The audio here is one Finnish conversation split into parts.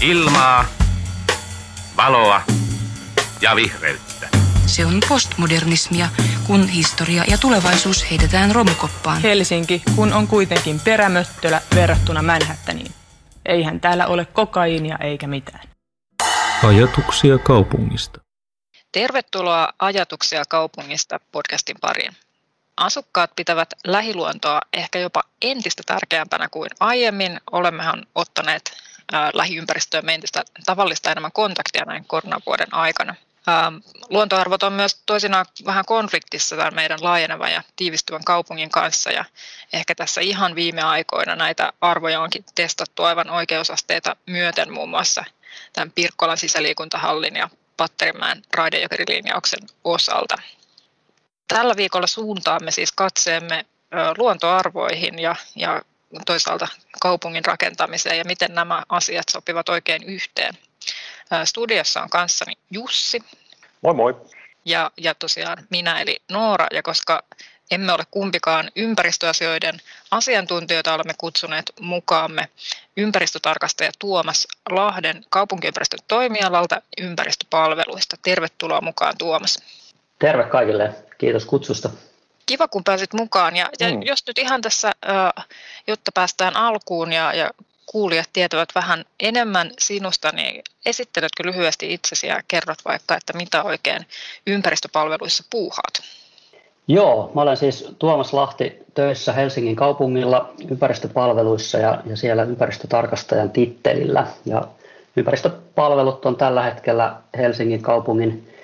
Ilmaa, valoa ja vihreyttä. Se on postmodernismia, kun historia ja tulevaisuus heitetään romukoppaan. Helsinki, kun on kuitenkin perämöttölä verrattuna Manhattaniin. Eihän täällä ole kokaiinia eikä mitään. Ajatuksia kaupungista. Tervetuloa Ajatuksia kaupungista podcastin pariin. Asukkaat pitävät lähiluontoa ehkä jopa entistä tärkeämpänä kuin aiemmin. Olemmehan ottaneet lähiympäristöön entistä tavallista enemmän kontaktia näin koronavuoden aikana. Luontoarvot on myös toisinaan vähän konfliktissa tämän meidän laajenevan ja tiivistyvän kaupungin kanssa ja ehkä tässä ihan viime aikoina näitä arvoja onkin testattu aivan oikeusasteita myöten muun muassa tämän Pirkkolan sisäliikuntahallin ja Patterimäen raidejokerilinjauksen osalta. Tällä viikolla suuntaamme siis katseemme luontoarvoihin ja, ja toisaalta kaupungin rakentamiseen ja miten nämä asiat sopivat oikein yhteen. Studiossa on kanssani Jussi. Moi moi. Ja, ja tosiaan minä eli Noora, ja koska emme ole kumpikaan ympäristöasioiden asiantuntijoita, olemme kutsuneet mukaamme ympäristötarkastaja Tuomas Lahden kaupunkiympäristön toimialalta ympäristöpalveluista. Tervetuloa mukaan Tuomas. Terve kaikille, kiitos kutsusta. Kiva, kun pääsit mukaan. Ja, ja mm. jos nyt ihan tässä, jotta päästään alkuun ja, ja kuulijat tietävät vähän enemmän sinusta, niin esitteletkö lyhyesti itsesi ja kerrot vaikka, että mitä oikein ympäristöpalveluissa puuhaat? Joo, mä olen siis Tuomas Lahti töissä Helsingin kaupungilla ympäristöpalveluissa ja, ja siellä ympäristötarkastajan tittelillä. Ja ympäristöpalvelut on tällä hetkellä Helsingin kaupungin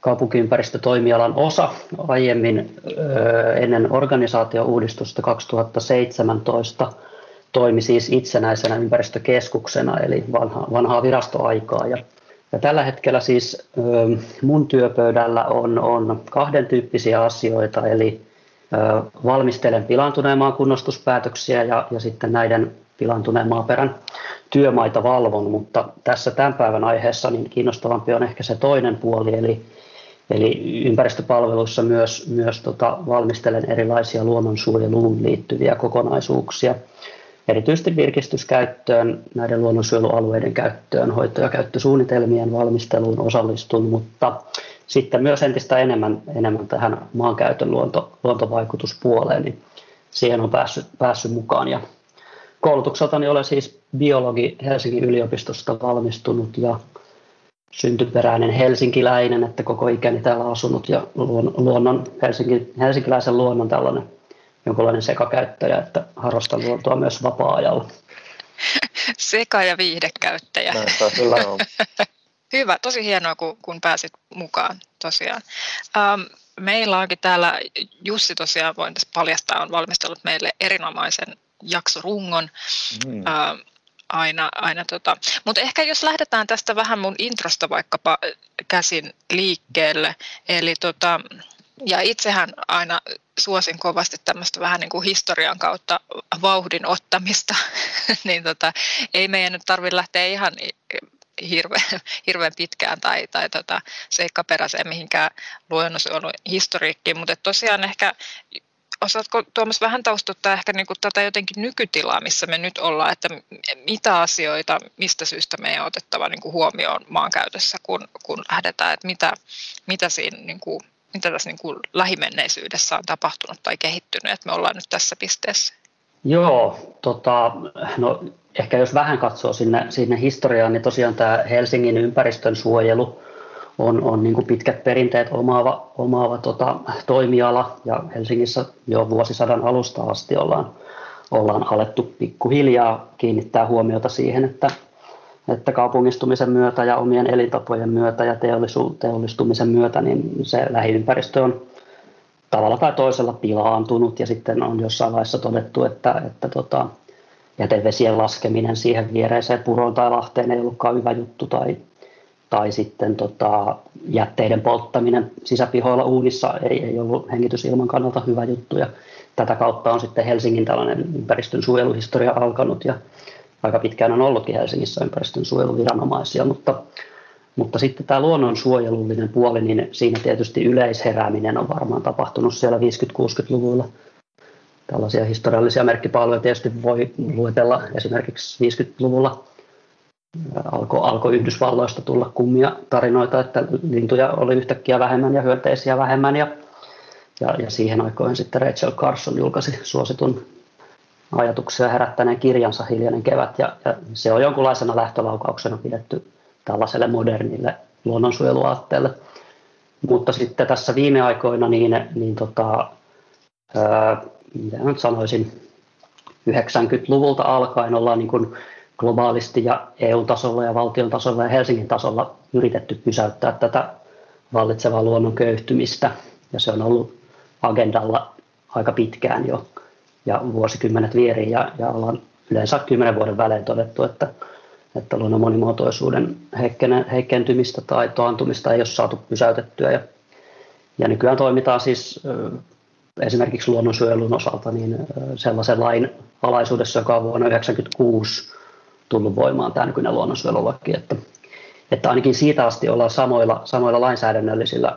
kaupunkiympäristötoimialan osa. Aiemmin ennen organisaatiouudistusta 2017 toimi siis itsenäisenä ympäristökeskuksena, eli vanha, vanhaa virastoaikaa. Ja, ja tällä hetkellä siis mun työpöydällä on, on kahden tyyppisiä asioita, eli valmistelen pilantuneen maan kunnostuspäätöksiä ja, ja sitten näiden pilantuneen maaperän työmaita valvon, mutta tässä tämän päivän aiheessa niin kiinnostavampi on ehkä se toinen puoli, eli Eli ympäristöpalveluissa myös, myös tota, valmistelen erilaisia luonnonsuojeluun liittyviä kokonaisuuksia. Erityisesti virkistyskäyttöön, näiden luonnonsuojelualueiden käyttöön, hoito- ja käyttösuunnitelmien valmisteluun osallistun, mutta sitten myös entistä enemmän, enemmän tähän maankäytön luonto, luontovaikutuspuoleen, niin siihen on päässyt, päässyt mukaan. Ja koulutukseltani olen siis biologi Helsingin yliopistosta valmistunut ja syntyperäinen helsinkiläinen, että koko ikäni täällä asunut ja luonnon, Helsinki, helsinkiläisen luonnon tällainen jonkinlainen sekakäyttäjä, että harrastan luontoa myös vapaa-ajalla. Seka- ja viihdekäyttäjä. kyllä on. Hyvä, tosi hienoa, kun, kun pääsit mukaan tosiaan. Ähm, meillä onkin täällä, Jussi tosiaan voin tässä paljastaa, on valmistellut meille erinomaisen jaksorungon. Mm. Ähm, aina, aina tota. Mutta ehkä jos lähdetään tästä vähän mun introsta vaikkapa käsin liikkeelle, eli tota, ja itsehän aina suosin kovasti tämmöistä vähän niin kuin historian kautta vauhdin ottamista, niin tota, ei meidän nyt tarvitse lähteä ihan hirveän, hirveän pitkään tai, tai tota, seikkaperäiseen mihinkään luonnonsuojelun historiikkiin, mutta tosiaan ehkä osaatko Tuomas vähän taustuttaa ehkä niin kuin tätä jotenkin nykytilaa, missä me nyt ollaan, että mitä asioita, mistä syystä meidän on otettava niin kuin huomioon maankäytössä, kun, kun lähdetään, että mitä, mitä, siinä, niin kuin, mitä tässä niin kuin lähimenneisyydessä on tapahtunut tai kehittynyt, että me ollaan nyt tässä pisteessä? Joo, tota, no ehkä jos vähän katsoo sinne, sinne historiaan, niin tosiaan tämä Helsingin ympäristön suojelu on, on niin pitkät perinteet omaava, omaava tota, toimiala. Ja Helsingissä jo vuosisadan alusta asti ollaan, ollaan alettu pikkuhiljaa kiinnittää huomiota siihen, että, että kaupungistumisen myötä ja omien elintapojen myötä ja teollisu, teollistumisen myötä niin se lähiympäristö on tavalla tai toisella pilaantunut. Ja sitten on jossain vaiheessa todettu, että, että tota, jätevesien laskeminen siihen viereiseen puroon tai lahteen ei ollutkaan hyvä juttu tai, tai sitten tota, jätteiden polttaminen sisäpihoilla uunissa ei, ei ollut hengitysilman kannalta hyvä juttu. Ja tätä kautta on sitten Helsingin tällainen ympäristön suojeluhistoria alkanut ja aika pitkään on ollutkin Helsingissä ympäristön suojeluviranomaisia, mutta, mutta sitten tämä luonnonsuojelullinen puoli, niin siinä tietysti yleisherääminen on varmaan tapahtunut siellä 50-60-luvulla. Tällaisia historiallisia merkkipalveluja tietysti voi luetella esimerkiksi 50-luvulla alkoi alko Yhdysvalloista tulla kummia tarinoita, että lintuja oli yhtäkkiä vähemmän ja hyönteisiä vähemmän. Ja, ja, ja siihen aikoihin sitten Rachel Carson julkaisi suositun ajatuksia herättäneen kirjansa Hiljainen kevät. Ja, ja se on jonkunlaisena lähtölaukauksena pidetty tällaiselle modernille luonnonsuojeluaatteelle. Mutta sitten tässä viime aikoina, niin, niin tota, ää, mitä nyt sanoisin, 90-luvulta alkaen ollaan niin kuin globaalisti ja EU-tasolla ja valtion tasolla ja Helsingin tasolla yritetty pysäyttää tätä vallitsevaa luonnon köyhtymistä. Ja se on ollut agendalla aika pitkään jo ja vuosikymmenet vieriin ja, ja ollaan yleensä kymmenen vuoden välein todettu, että, että luonnon monimuotoisuuden heikkentymistä tai taantumista ei ole saatu pysäytettyä. Ja, ja nykyään toimitaan siis esimerkiksi luonnonsuojelun osalta niin sellaisen lain alaisuudessa, joka on vuonna 1996 tullut voimaan tämä nykyinen luonnonsuojelulaki, että, että ainakin siitä asti ollaan samoilla, samoilla lainsäädännöllisillä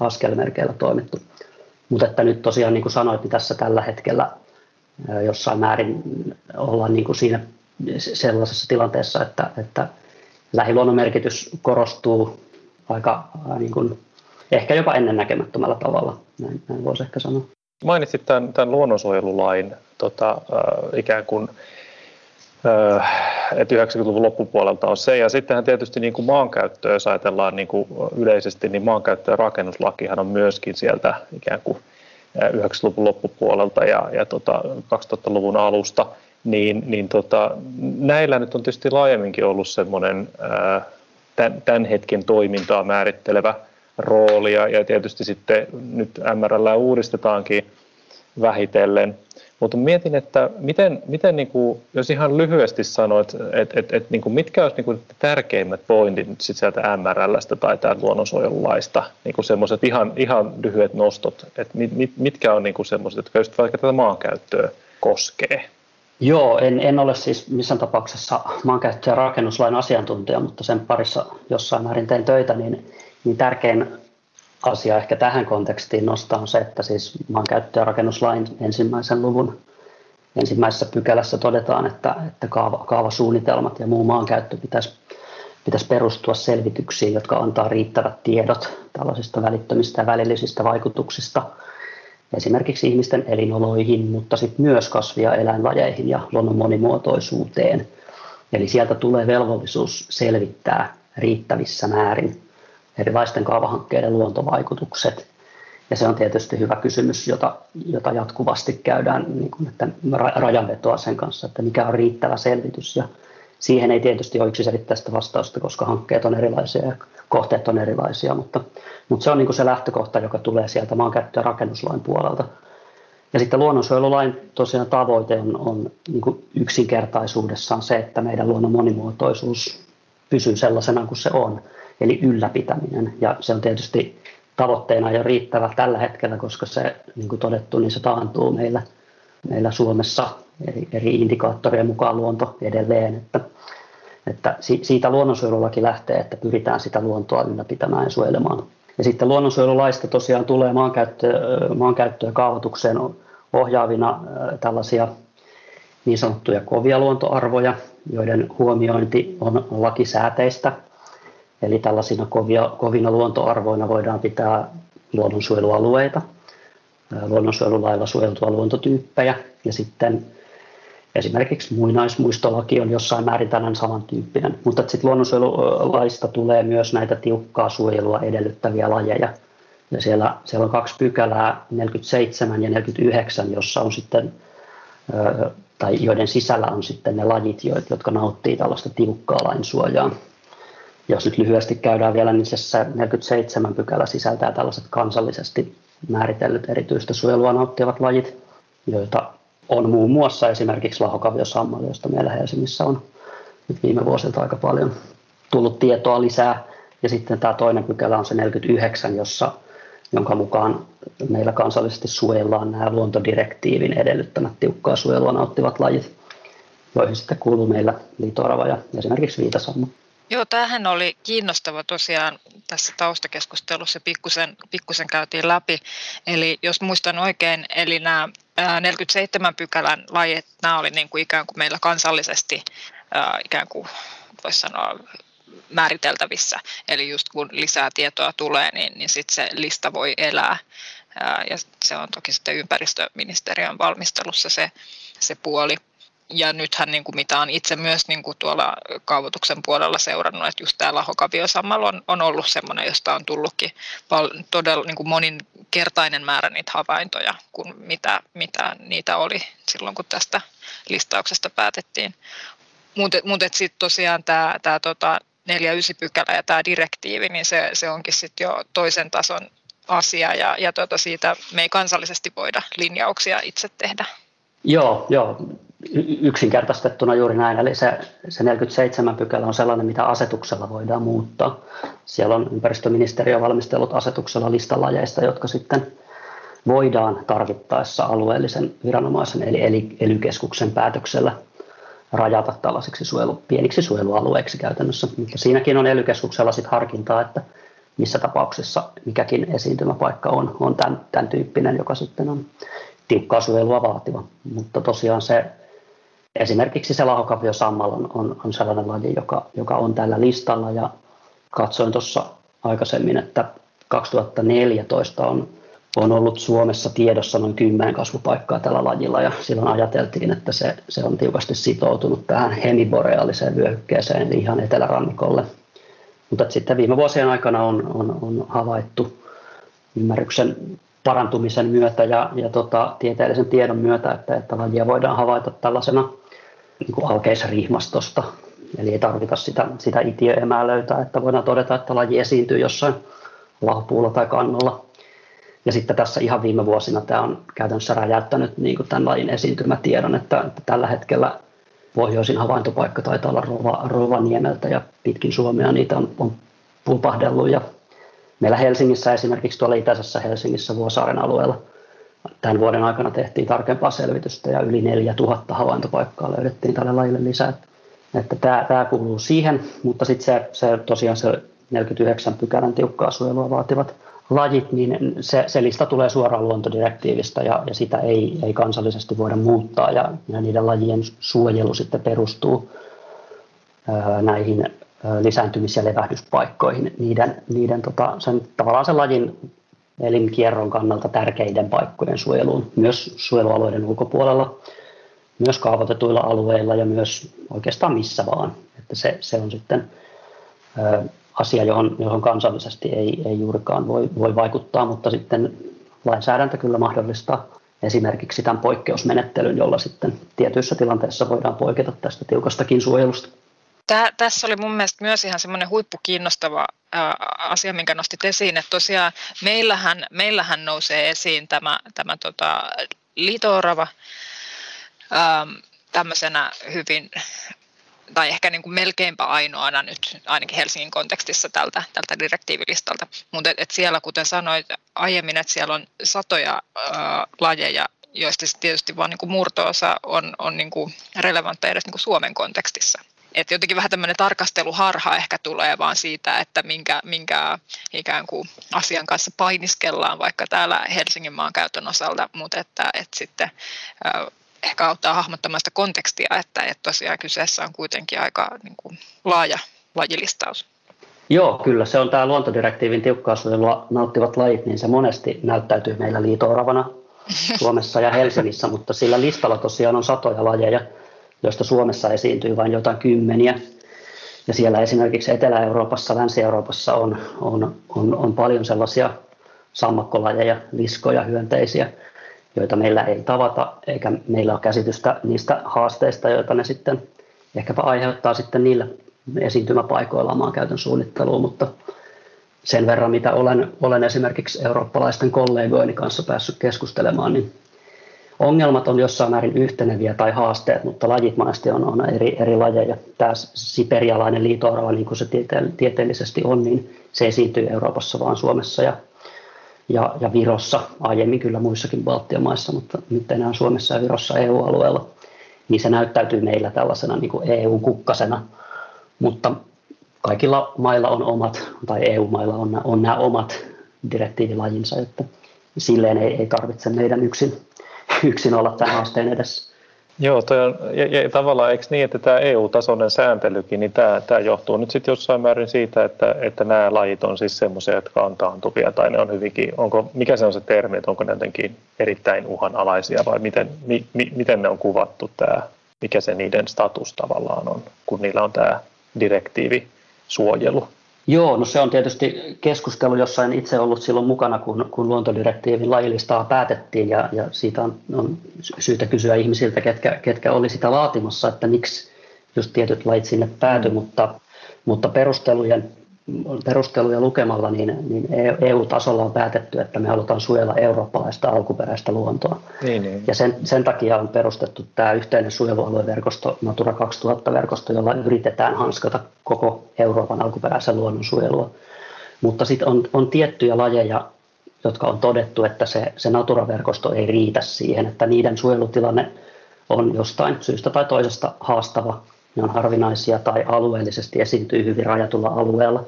askelmerkeillä toimittu. Mutta että nyt tosiaan niin kuin sanoit, niin tässä tällä hetkellä jossain määrin ollaan niin kuin siinä sellaisessa tilanteessa, että, että lähiluonnon merkitys korostuu aika niin kuin, ehkä jopa ennennäkemättömällä tavalla, näin, näin voisi ehkä sanoa. Mainitsit tämän, tämän luonnonsuojelulain tota, äh, ikään kuin että 90-luvun loppupuolelta on se. Ja sittenhän tietysti niin kuin maankäyttöä, jos ajatellaan niin kuin yleisesti, niin maankäyttö- ja rakennuslakihan on myöskin sieltä ikään kuin 90-luvun loppupuolelta ja, ja tota 2000-luvun alusta. Niin, niin tota, näillä nyt on tietysti laajemminkin ollut semmoinen tämän, tämän hetken toimintaa määrittelevä rooli ja, ja tietysti sitten nyt MRL uudistetaankin vähitellen. Mutta mietin, että miten, miten niin kuin, jos ihan lyhyesti sanoit, että et, et, niin kuin mitkä olisivat niin kuin tärkeimmät pointit sit sieltä MRLstä tai tämän luonnonsuojelulaista, niin kuin semmoiset ihan, ihan lyhyet nostot, että mit, mit, mitkä on niin kuin semmoiset, jotka just vaikka tätä maankäyttöä koskee? Joo, en, en ole siis missään tapauksessa maankäyttö- ja rakennuslain asiantuntija, mutta sen parissa jossain määrin teen töitä, niin, niin tärkein asia ehkä tähän kontekstiin nostaa on se, että siis maankäyttö- ja rakennuslain ensimmäisen luvun ensimmäisessä pykälässä todetaan, että, että kaava, kaavasuunnitelmat ja muu maankäyttö pitäisi, pitäisi perustua selvityksiin, jotka antaa riittävät tiedot tällaisista välittömistä ja välillisistä vaikutuksista esimerkiksi ihmisten elinoloihin, mutta sitten myös kasvi- ja eläinlajeihin ja luonnon monimuotoisuuteen. Eli sieltä tulee velvollisuus selvittää riittävissä määrin erilaisten kaavahankkeiden luontovaikutukset. Ja se on tietysti hyvä kysymys, jota, jota jatkuvasti käydään niin kuin, että rajanvetoa sen kanssa, että mikä on riittävä selvitys. Ja siihen ei tietysti ole yksiselitteistä vastausta, koska hankkeet on erilaisia ja kohteet on erilaisia, mutta, mutta se on niin kuin se lähtökohta, joka tulee sieltä maankäyttö- ja rakennuslain puolelta. Ja sitten luonnonsuojelulain tosiaan tavoite on, on niin kuin yksinkertaisuudessaan se, että meidän luonnon monimuotoisuus pysyy sellaisena kuin se on eli ylläpitäminen. Ja se on tietysti tavoitteena jo riittävä tällä hetkellä, koska se, niin kuin todettu, niin se taantuu meillä, meillä Suomessa eri, eri indikaattorien mukaan luonto edelleen. Että, että siitä luonnonsuojelulaki lähtee, että pyritään sitä luontoa ylläpitämään ja suojelemaan. Ja sitten luonnonsuojelulaista tosiaan tulee maankäyttö, maankäyttö- ja kaavoitukseen ohjaavina tällaisia niin sanottuja kovia luontoarvoja, joiden huomiointi on lakisääteistä Eli tällaisina kovia, kovina luontoarvoina voidaan pitää luonnonsuojelualueita, luonnonsuojelulailla suojeltua luontotyyppejä ja sitten esimerkiksi muinaismuistolaki on jossain määrin tämän samantyyppinen. Mutta sitten luonnonsuojelulaista tulee myös näitä tiukkaa suojelua edellyttäviä lajeja. Ja siellä, siellä on kaksi pykälää, 47 ja 49, jossa on sitten, tai joiden sisällä on sitten ne lajit, jotka nauttii tällaista tiukkaa lainsuojaa. Jos nyt lyhyesti käydään vielä, niin se 47 pykälä sisältää tällaiset kansallisesti määritellyt erityistä suojelua nauttivat lajit, joita on muun muassa esimerkiksi lahokaviosammali, josta meillä Helsingissä on nyt viime vuosilta aika paljon tullut tietoa lisää. Ja sitten tämä toinen pykälä on se 49, jossa, jonka mukaan meillä kansallisesti suojellaan nämä luontodirektiivin edellyttämät tiukkaa suojelua nauttivat lajit, joihin sitten kuuluu meillä liitorava ja esimerkiksi viitasamma. Joo, tämähän oli kiinnostava tosiaan tässä taustakeskustelussa, pikkusen, pikkusen käytiin läpi. Eli jos muistan oikein, eli nämä 47 pykälän lajit, nämä oli niin kuin ikään kuin meillä kansallisesti ikään kuin voisi sanoa määriteltävissä. Eli just kun lisää tietoa tulee, niin, niin sitten se lista voi elää. Ja se on toki sitten ympäristöministeriön valmistelussa se, se puoli ja nythän niin kuin mitä on itse myös niin kuin tuolla kaavoituksen puolella seurannut, että just tämä lahokaviosammal on, on ollut semmoinen, josta on tullutkin val, todella niin kuin moninkertainen määrä niitä havaintoja kuin mitä, mitä niitä oli silloin, kun tästä listauksesta päätettiin. Mutta mut, sitten tosiaan tämä, tämä tota 49 pykälä ja tämä direktiivi, niin se, se onkin sitten jo toisen tason asia ja, ja tota siitä me ei kansallisesti voida linjauksia itse tehdä. Joo, joo yksinkertaistettuna juuri näin, eli se, se 47 pykälä on sellainen, mitä asetuksella voidaan muuttaa. Siellä on ympäristöministeriö valmistellut asetuksella listalajeista, jotka sitten voidaan tarvittaessa alueellisen viranomaisen eli ely päätöksellä rajata tällaisiksi suojelu, pieniksi suojelualueiksi käytännössä. Mutta siinäkin on ely sitten harkintaa, että missä tapauksessa mikäkin esiintymäpaikka on, on tämän, tämän tyyppinen, joka sitten on tiukkaa suojelua vaativa. Mutta tosiaan se Esimerkiksi se lahokaviosammal on, on, on sellainen laji, joka, joka on tällä listalla ja katsoin tuossa aikaisemmin, että 2014 on, on ollut Suomessa tiedossa noin 10 kasvupaikkaa tällä lajilla ja silloin ajateltiin, että se, se on tiukasti sitoutunut tähän hemiboreaaliseen vyöhykkeeseen eli ihan etelärannikolle. Mutta sitten viime vuosien aikana on, on, on havaittu ymmärryksen parantumisen myötä ja, ja tota, tieteellisen tiedon myötä, että, että lajia voidaan havaita tällaisena niin kuin alkeisrihmastosta. Eli ei tarvita sitä, sitä itiöemää löytää, että voidaan todeta, että laji esiintyy jossain lahopuulla tai kannolla. Ja sitten tässä ihan viime vuosina tämä on käytännössä räjäyttänyt niin kuin tämän lajin esiintymätiedon, että, että tällä hetkellä pohjoisin havaintopaikka taitaa olla Rova, Rovaniemeltä ja pitkin Suomea niitä on, on pulpahdellut. Ja meillä Helsingissä esimerkiksi tuolla itäisessä Helsingissä Vuosaaren alueella – tämän vuoden aikana tehtiin tarkempaa selvitystä ja yli 4000 havaintopaikkaa löydettiin tälle lajille lisää. Että tämä, tämä kuuluu siihen, mutta sitten se, se tosiaan se 49 pykälän tiukkaa suojelua vaativat lajit, niin se, se lista tulee suoraan luontodirektiivistä ja, ja sitä ei, ei kansallisesti voida muuttaa ja, ja niiden lajien suojelu sitten perustuu ää, näihin lisääntymis- ja levähdyspaikkoihin, niiden, niiden tota, sen, tavallaan sen lajin elinkierron kannalta tärkeiden paikkojen suojeluun, myös suojelualueiden ulkopuolella, myös kaavoitetuilla alueilla ja myös oikeastaan missä vaan. Että se, se on sitten ö, asia, johon, johon kansallisesti ei, ei juurikaan voi, voi vaikuttaa, mutta sitten lainsäädäntö kyllä mahdollistaa esimerkiksi tämän poikkeusmenettelyn, jolla sitten tietyissä tilanteissa voidaan poiketa tästä tiukastakin suojelusta. Tää, tässä oli mun mielestä myös ihan semmoinen huippukiinnostava asia, minkä nostit esiin, että tosiaan meillähän, meillähän nousee esiin tämä, tämä tota, litorava ää, tämmöisenä hyvin tai ehkä niin kuin melkeinpä ainoana nyt ainakin Helsingin kontekstissa tältä, tältä direktiivilistalta. Mutta et, et siellä, kuten sanoit aiemmin, että siellä on satoja ää, lajeja, joista tietysti vain niin murto-osa on, on niin kuin relevantteja edes niin kuin Suomen kontekstissa että jotenkin vähän tämmöinen tarkasteluharha ehkä tulee vaan siitä, että minkä, minkä ikään kuin asian kanssa painiskellaan vaikka täällä Helsingin maankäytön osalta, mutta että, että sitten ehkä auttaa hahmottamaan sitä kontekstia, että, että tosiaan kyseessä on kuitenkin aika niin kuin, laaja lajilistaus. Joo, kyllä se on tämä luontodirektiivin tiukkaa suojelua nauttivat lajit, niin se monesti näyttäytyy meillä liitooravana Suomessa ja Helsingissä, mutta sillä listalla tosiaan on satoja lajeja, joista Suomessa esiintyy vain jotain kymmeniä. Ja siellä esimerkiksi Etelä-Euroopassa, Länsi-Euroopassa on, on, on, on paljon sellaisia sammakkolajeja, liskoja, hyönteisiä, joita meillä ei tavata, eikä meillä ole käsitystä niistä haasteista, joita ne sitten ehkäpä aiheuttaa sitten niillä esiintymäpaikoilla maankäytön suunnitteluun, mutta sen verran, mitä olen, olen esimerkiksi eurooppalaisten kollegoini kanssa päässyt keskustelemaan, niin ongelmat on jossain määrin yhteneviä tai haasteet, mutta lajit monesti on, on eri, eri lajeja. Tämä siperialainen liitoorava, niin kuin se tiete- tieteellisesti on, niin se esiintyy Euroopassa vaan Suomessa ja, ja, ja Virossa, aiemmin kyllä muissakin Baltian maissa, mutta nyt enää Suomessa ja Virossa EU-alueella. Niin se näyttäytyy meillä tällaisena niin kuin EU-kukkasena, mutta kaikilla mailla on omat, tai EU-mailla on, on nämä omat direktiivilajinsa, että silleen ei, ei tarvitse meidän yksin yksin olla tämän haasteen edessä. Joo, toi on, ja, ja tavallaan eikö niin, että tämä EU-tasoinen sääntelykin, niin tämä, tämä johtuu nyt sitten jossain määrin siitä, että, että nämä lajit on siis semmoisia, jotka on taantuvia tai ne on hyvinkin, onko, mikä se on se termi, että onko ne jotenkin erittäin uhanalaisia vai miten, mi, mi, miten ne on kuvattu tämä, mikä se niiden status tavallaan on, kun niillä on tämä direktiivi suojelu. Joo, no se on tietysti keskustelu, jossa en itse ollut silloin mukana, kun, kun luontodirektiivin lajilistaa päätettiin ja, ja siitä on, on syytä kysyä ihmisiltä, ketkä, ketkä oli sitä laatimassa, että miksi just tietyt lajit sinne päätyi, mm. mutta, mutta perustelujen perusteluja lukemalla, niin, niin EU-tasolla on päätetty, että me halutaan suojella eurooppalaista alkuperäistä luontoa. Niin, niin. Ja sen, sen takia on perustettu tämä yhteinen suojelualueverkosto, Natura 2000-verkosto, jolla yritetään hanskata koko Euroopan alkuperäisen luonnon suojelua. Mutta sitten on, on tiettyjä lajeja, jotka on todettu, että se, se Natura-verkosto ei riitä siihen, että niiden suojelutilanne on jostain syystä tai toisesta haastava ne on harvinaisia tai alueellisesti esiintyy hyvin rajatulla alueella,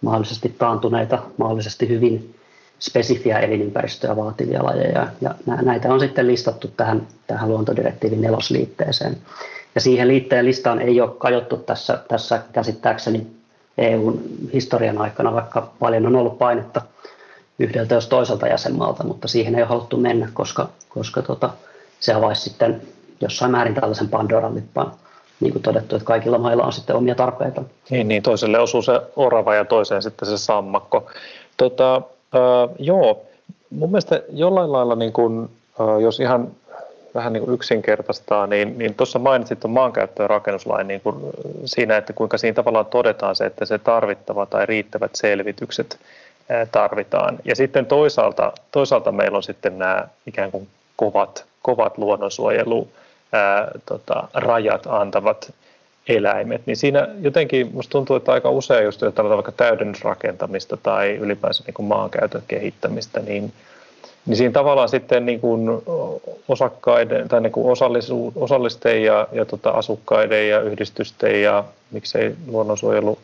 mahdollisesti taantuneita, mahdollisesti hyvin spesifiä elinympäristöä vaativia lajeja. Ja näitä on sitten listattu tähän, tähän luontodirektiivin nelosliitteeseen. Ja siihen liitteen listaan ei ole kajottu tässä, tässä käsittääkseni EUn historian aikana, vaikka paljon on ollut painetta yhdeltä jos toiselta jäsenmaalta, mutta siihen ei ole haluttu mennä, koska, koska tota, se avaisi sitten jossain määrin tällaisen Pandoran lippaan niin kuin todettu, että kaikilla mailla on sitten omia tarpeita. Niin, niin toiselle osuu se orava ja toiseen sitten se sammakko. Tota, äh, joo, mun mielestä jollain lailla, niin kun, äh, jos ihan vähän niin kuin yksinkertaistaa, niin, niin tuossa mainitsit tuon maankäyttö- ja rakennuslain niin kuin siinä, että kuinka siinä tavallaan todetaan se, että se tarvittava tai riittävät selvitykset tarvitaan. Ja sitten toisaalta, toisaalta meillä on sitten nämä ikään kuin kovat, kovat luonnonsuojelu ää, tota, rajat antavat eläimet, niin siinä jotenkin musta tuntuu, että aika usein just ajatellaan vaikka täydennysrakentamista tai ylipäänsä niin maankäytön kehittämistä, niin, niin siinä tavallaan sitten niin kuin osakkaiden tai niin kuin osallisten ja, ja tota asukkaiden ja yhdistysten ja miksei luonnonsuojelu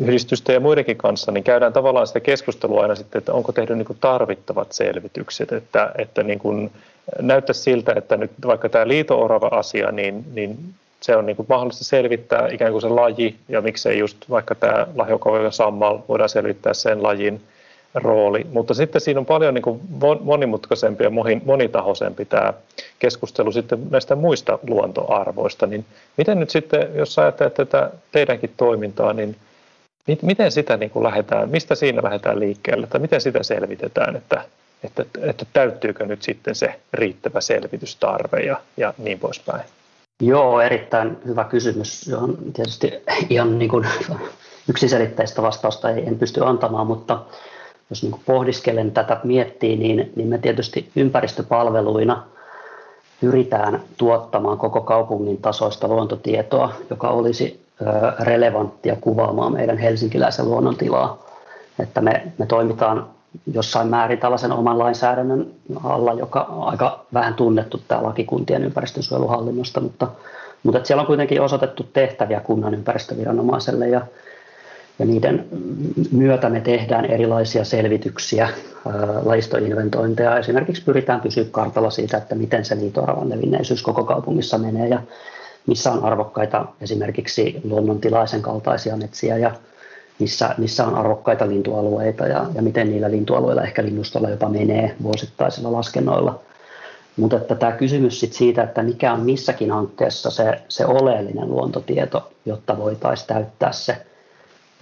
yhdistysten ja muidenkin kanssa, niin käydään tavallaan sitä keskustelua aina sitten, että onko tehty niin tarvittavat selvitykset, että, että niin kuin, näyttäisi siltä, että nyt vaikka tämä liito-orava asia, niin, niin se on niin kuin mahdollista selvittää ikään kuin se laji ja miksei just vaikka tämä lahjokoulu ja sammal voidaan selvittää sen lajin rooli. Mutta sitten siinä on paljon niin kuin monimutkaisempi ja monitahoisempi tämä keskustelu sitten näistä muista luontoarvoista. Niin miten nyt sitten, jos ajattelet tätä teidänkin toimintaa, niin miten sitä niin kuin lähdetään, mistä siinä lähdetään liikkeelle tai miten sitä selvitetään, että että, että täyttyykö nyt sitten se riittävä selvitystarve ja, ja niin poispäin? Joo, erittäin hyvä kysymys, johon tietysti ihan niin kuin yksiselitteistä vastausta ei, en pysty antamaan, mutta jos niin kuin pohdiskelen tätä miettii, niin, niin me tietysti ympäristöpalveluina pyritään tuottamaan koko kaupungin tasoista luontotietoa, joka olisi relevanttia kuvaamaan meidän helsinkiläisen luonnontilaa. Että me, me toimitaan jossain määrin tällaisen oman lainsäädännön alla, joka on aika vähän tunnettu tämä laki kuntien ympäristönsuojeluhallinnosta, mutta, mutta että siellä on kuitenkin osoitettu tehtäviä kunnan ympäristöviranomaiselle ja, ja niiden myötä me tehdään erilaisia selvityksiä, lajistoinventointeja. Esimerkiksi pyritään pysyä kartalla siitä, että miten se liito levinneisyys koko kaupungissa menee ja missä on arvokkaita esimerkiksi luonnontilaisen kaltaisia metsiä ja missä, missä on arvokkaita lintualueita ja, ja miten niillä lintualueilla ehkä linnustolla jopa menee vuosittaisilla laskennoilla. Mutta että tämä kysymys sit siitä, että mikä on missäkin hankkeessa se, se oleellinen luontotieto, jotta voitaisiin täyttää se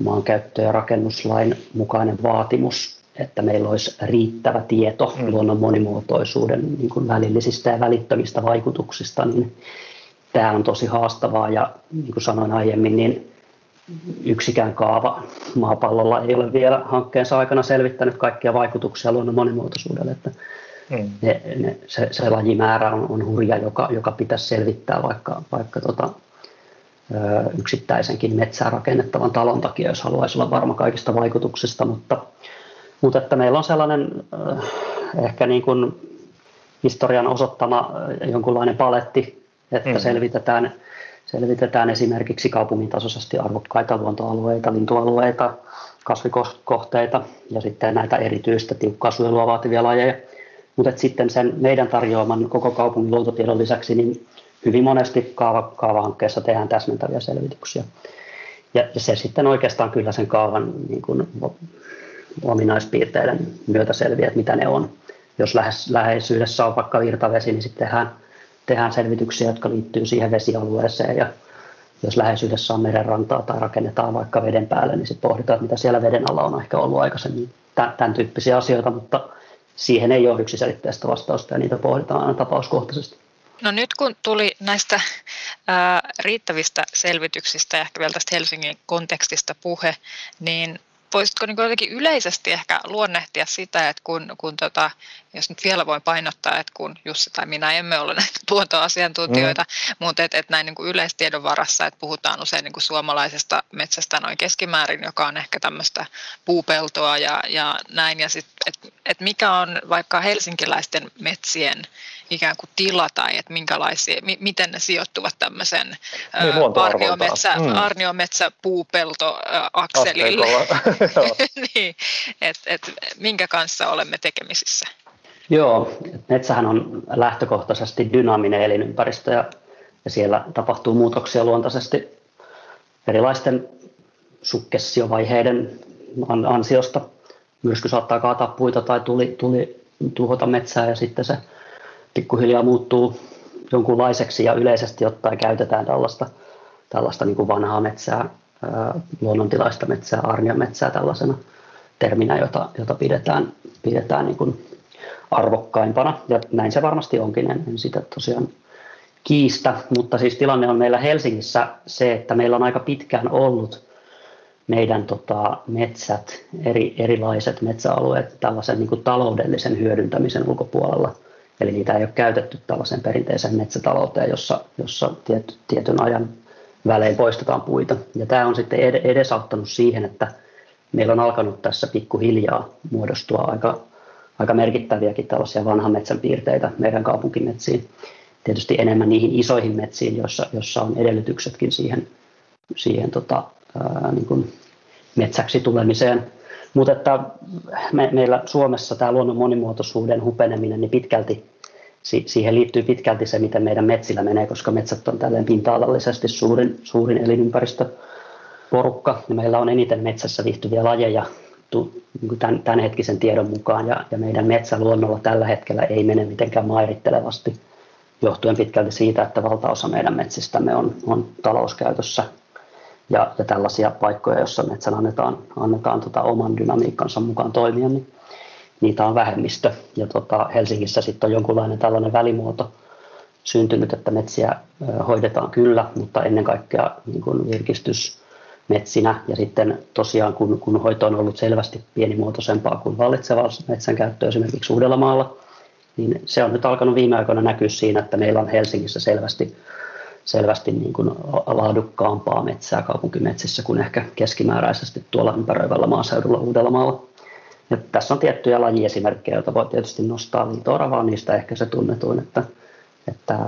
maankäyttö- ja rakennuslain mukainen vaatimus, että meillä olisi riittävä tieto mm. luonnon monimuotoisuuden niin kuin välillisistä ja välittömistä vaikutuksista, niin tämä on tosi haastavaa ja niin kuin sanoin aiemmin, niin yksikään kaava maapallolla ei ole vielä hankkeensa aikana selvittänyt kaikkia vaikutuksia luonnon monimuotoisuudelle. Että mm. ne, ne, se, se lajimäärä on, on hurja, joka, joka pitäisi selvittää vaikka, vaikka tota, yksittäisenkin metsään rakennettavan talon takia, jos haluaisi olla varma kaikista vaikutuksista, mutta, mutta että meillä on sellainen ehkä niin kuin historian osoittama jonkunlainen paletti, että mm. selvitetään selvitetään esimerkiksi kaupungin tasoisesti arvokkaita luontoalueita, lintualueita, kasvikohteita ja sitten näitä erityistä tiukkaa suojelua vaativia lajeja. Mutta sitten sen meidän tarjoaman koko kaupungin luontotiedon lisäksi, niin hyvin monesti kaava, kaavahankkeessa tehdään täsmentäviä selvityksiä. Ja, ja se sitten oikeastaan kyllä sen kaavan niin kuin, ominaispiirteiden myötä selviää, että mitä ne on. Jos lähes, läheisyydessä on vaikka virtavesi, niin sitten tehdään, tehdään selvityksiä, jotka liittyy siihen vesialueeseen ja jos läheisyydessä on merenrantaa tai rakennetaan vaikka veden päälle, niin sitten pohditaan, että mitä siellä veden alla on ehkä ollut aikaisemmin. Tämän tyyppisiä asioita, mutta siihen ei ole yksiselitteistä vastausta ja niitä pohditaan aina tapauskohtaisesti. No nyt kun tuli näistä ää, riittävistä selvityksistä ja ehkä vielä tästä Helsingin kontekstista puhe, niin voisitko niin jotenkin yleisesti ehkä luonnehtia sitä, että kun, kun tota, jos nyt vielä voin painottaa, että kun Jussi tai minä emme ole näitä luontoasiantuntijoita, mm. mutta että et näin niin kuin yleistiedon varassa, että puhutaan usein niin kuin suomalaisesta metsästä noin keskimäärin, joka on ehkä tämmöistä puupeltoa ja, ja näin, ja sitten, että et mikä on vaikka helsinkiläisten metsien ikään kuin tila tai että minkälaisia, mi, miten ne sijoittuvat tämmöisen niin, arniometsä, mm. arniometsä puupelto akselille. niin, että et, minkä kanssa olemme tekemisissä? Joo, metsähän on lähtökohtaisesti dynaaminen elinympäristö ja, ja siellä tapahtuu muutoksia luontaisesti erilaisten sukkessiovaiheiden ansiosta. Myrsky saattaa kaataa puita tai tuli, tuli tuhota metsää ja sitten se pikkuhiljaa muuttuu jonkunlaiseksi ja yleisesti ottaen käytetään tällaista, tällaista niin kuin vanhaa metsää, luonnontilaista metsää, arniometsää tällaisena terminä, jota, jota pidetään, pidetään niin kuin arvokkaimpana. Ja näin se varmasti onkin, en, en sitä tosiaan kiistä. Mutta siis tilanne on meillä Helsingissä se, että meillä on aika pitkään ollut meidän tota, metsät, eri, erilaiset metsäalueet tällaisen niin kuin taloudellisen hyödyntämisen ulkopuolella. Eli niitä ei ole käytetty tällaisen perinteisen metsätalouteen, jossa, jossa tiety, tietyn ajan välein poistetaan puita. Ja tämä on sitten edesauttanut siihen, että meillä on alkanut tässä pikkuhiljaa muodostua aika aika merkittäviäkin tällaisia vanhan metsän piirteitä meidän kaupunkimetsiin. Tietysti enemmän niihin isoihin metsiin, joissa, jossa on edellytyksetkin siihen, siihen tota, ää, niin kuin metsäksi tulemiseen. Mutta että me, meillä Suomessa tämä luonnon monimuotoisuuden hupeneminen, niin pitkälti si, siihen liittyy pitkälti se, miten meidän metsillä menee, koska metsät on tälleen pinta-alallisesti suurin, suurin elinympäristöporukka. Ja meillä on eniten metsässä viihtyviä lajeja niin tämän, tämänhetkisen tiedon mukaan ja, ja meidän metsäluonnolla tällä hetkellä ei mene mitenkään mairittelevasti johtuen pitkälti siitä, että valtaosa meidän metsistämme on, on talouskäytössä ja, ja tällaisia paikkoja, joissa metsän annetaan, annetaan tota oman dynamiikkansa mukaan toimia, niin niitä on vähemmistö. Ja tota, Helsingissä sitten on jonkunlainen tällainen välimuoto syntynyt, että metsiä hoidetaan kyllä, mutta ennen kaikkea niin kuin virkistys, metsinä. Ja sitten tosiaan, kun, kun hoito on ollut selvästi pienimuotoisempaa kuin vallitseva metsänkäyttö esimerkiksi Uudellamaalla, niin se on nyt alkanut viime aikoina näkyä siinä, että meillä on Helsingissä selvästi, selvästi niin kuin laadukkaampaa metsää kaupunkimetsissä kuin ehkä keskimääräisesti tuolla ympäröivällä maaseudulla Uudellamaalla. Ja tässä on tiettyjä lajiesimerkkejä, joita voi tietysti nostaa. Liito-orava on niistä ehkä se tunnetuin, että, että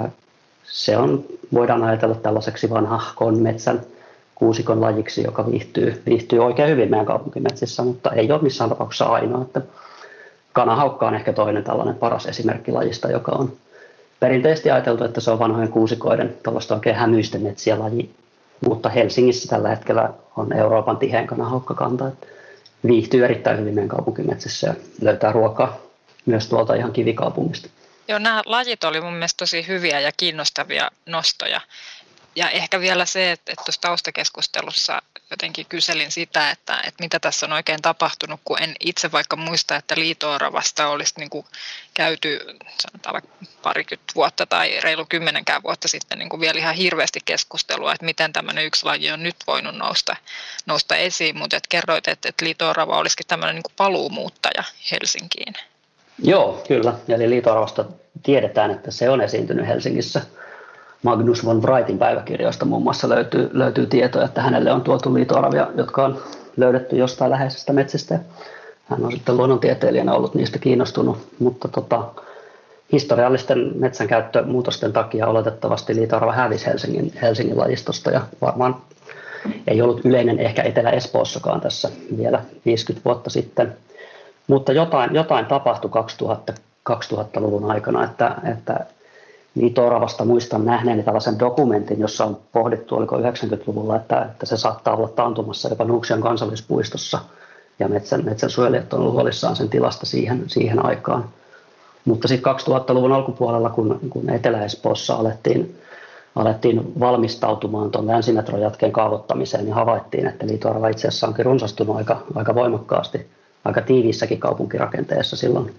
se on, voidaan ajatella tällaiseksi vanhahkon metsän kuusikon lajiksi, joka viihtyy, viihtyy oikein hyvin meidän kaupunkimetsissä, mutta ei ole missään tapauksessa ainoa. Että kanahaukka on ehkä toinen tällainen paras esimerkki lajista, joka on perinteisesti ajateltu, että se on vanhojen kuusikoiden tällaista oikein hämyisten metsiä laji, mutta Helsingissä tällä hetkellä on Euroopan tiheän kanahaukkakanta, että viihtyy erittäin hyvin meidän kaupunkimetsissä ja löytää ruokaa myös tuolta ihan kivikaupungista. Joo, nämä lajit oli mun mielestä tosi hyviä ja kiinnostavia nostoja ja ehkä vielä se, että, että tuossa taustakeskustelussa jotenkin kyselin sitä, että, että mitä tässä on oikein tapahtunut, kun en itse vaikka muista, että liitooravasta olisi niin kuin käyty sanotaan vaikka parikymmentä vuotta tai reilu kymmenenkään vuotta sitten niin kuin vielä ihan hirveästi keskustelua, että miten tämmöinen yksi laji on nyt voinut nousta, nousta esiin, mutta että kerroit, että, että liitoorava olisikin tämmöinen niin kuin paluumuuttaja Helsinkiin. Joo, kyllä. Eli liitooravasta tiedetään, että se on esiintynyt Helsingissä – Magnus von Wrightin päiväkirjoista muun muassa löytyy, löytyy tietoja, että hänelle on tuotu liitoaravia, jotka on löydetty jostain läheisestä metsästä. Hän on sitten luonnontieteilijänä ollut niistä kiinnostunut, mutta tota, historiallisten metsänkäyttömuutosten takia oletettavasti liitoarava hävisi Helsingin, Helsingin lajistosta ja varmaan ei ollut yleinen ehkä Etelä-Espoossakaan tässä vielä 50 vuotta sitten. Mutta jotain, jotain tapahtui 2000, 2000-luvun aikana, että, että Liito-oravasta muistan nähneeni tällaisen dokumentin, jossa on pohdittu, oliko 90-luvulla, että, että se saattaa olla taantumassa jopa Nuuksion kansallispuistossa. Ja metsän, metsänsuojelijat on ollut huolissaan sen tilasta siihen, siihen aikaan. Mutta sitten 2000-luvun alkupuolella, kun, kun Etelä-Espoossa alettiin, alettiin valmistautumaan tuon länsimetrojatkeen kaavoittamiseen, niin havaittiin, että liito itse asiassa onkin runsastunut aika, aika voimakkaasti, aika tiiviissäkin kaupunkirakenteessa silloin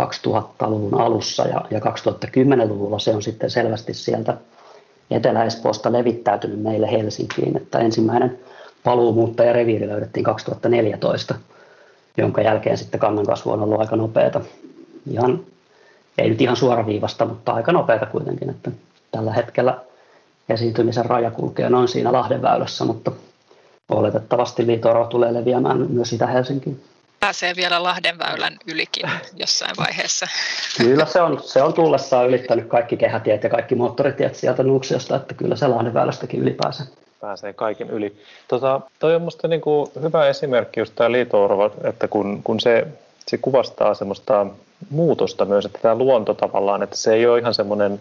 2000-luvun alussa ja, ja 2010-luvulla se on sitten selvästi sieltä Etelä-Espoosta levittäytynyt meille Helsinkiin, että ensimmäinen reviiri löydettiin 2014, jonka jälkeen sitten kannankasvu on ollut aika nopeata. Ihan, ei nyt ihan suoraviivasta, mutta aika nopeata kuitenkin, että tällä hetkellä esiintymisen raja kulkee noin siinä Lahdenväylässä, mutta oletettavasti liito tulee leviämään myös Itä-Helsinkiin pääsee vielä Lahdenväylän ylikin jossain vaiheessa. Kyllä se on, se on tullessaan ylittänyt kaikki kehätiet ja kaikki moottoritiet sieltä Nuuksiosta, että kyllä se Lahdenväylästäkin yli pääsee. Pääsee kaiken yli. Tota, toi on minusta niinku hyvä esimerkki just tämä liito että kun, kun se, se kuvastaa semmoista muutosta myös, että tämä luonto tavallaan, että se ei ole ihan semmoinen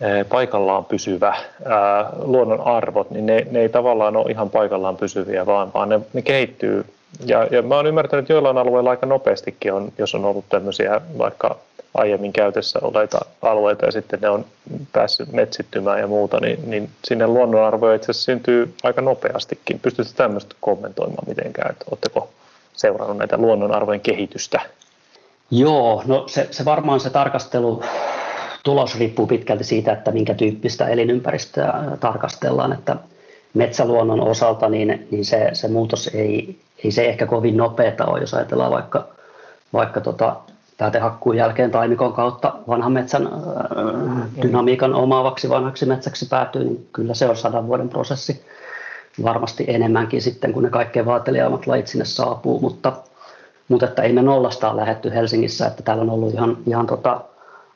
eh, paikallaan pysyvä ää, luonnon arvot, niin ne, ne ei tavallaan ole ihan paikallaan pysyviä, vaan, vaan ne, ne kehittyy ja, ja mä oon ymmärtänyt, että joillain alueilla aika nopeastikin on, jos on ollut tämmöisiä vaikka aiemmin käytössä oleita alueita ja sitten ne on päässyt metsittymään ja muuta, niin, niin sinne luonnonarvoja itse asiassa syntyy aika nopeastikin. Pystytkö tämmöistä kommentoimaan mitenkään, että oletteko seurannut näitä luonnonarvojen kehitystä? Joo, no se, se varmaan se tarkastelu tulos riippuu pitkälti siitä, että minkä tyyppistä elinympäristöä tarkastellaan, että metsäluonnon osalta niin, niin se, se muutos ei, ei se ehkä kovin nopeata ole, jos ajatellaan vaikka, vaikka tota, päätehakkuun jälkeen taimikon kautta vanhan metsän äh, dynamiikan omaavaksi vanhaksi metsäksi päätyy, niin kyllä se on sadan vuoden prosessi. Varmasti enemmänkin sitten, kun ne kaikkein vaateliaimmat lajit sinne saapuu, mutta, mutta että ei me nollasta ole lähetty Helsingissä, että täällä on ollut ihan, ihan tota,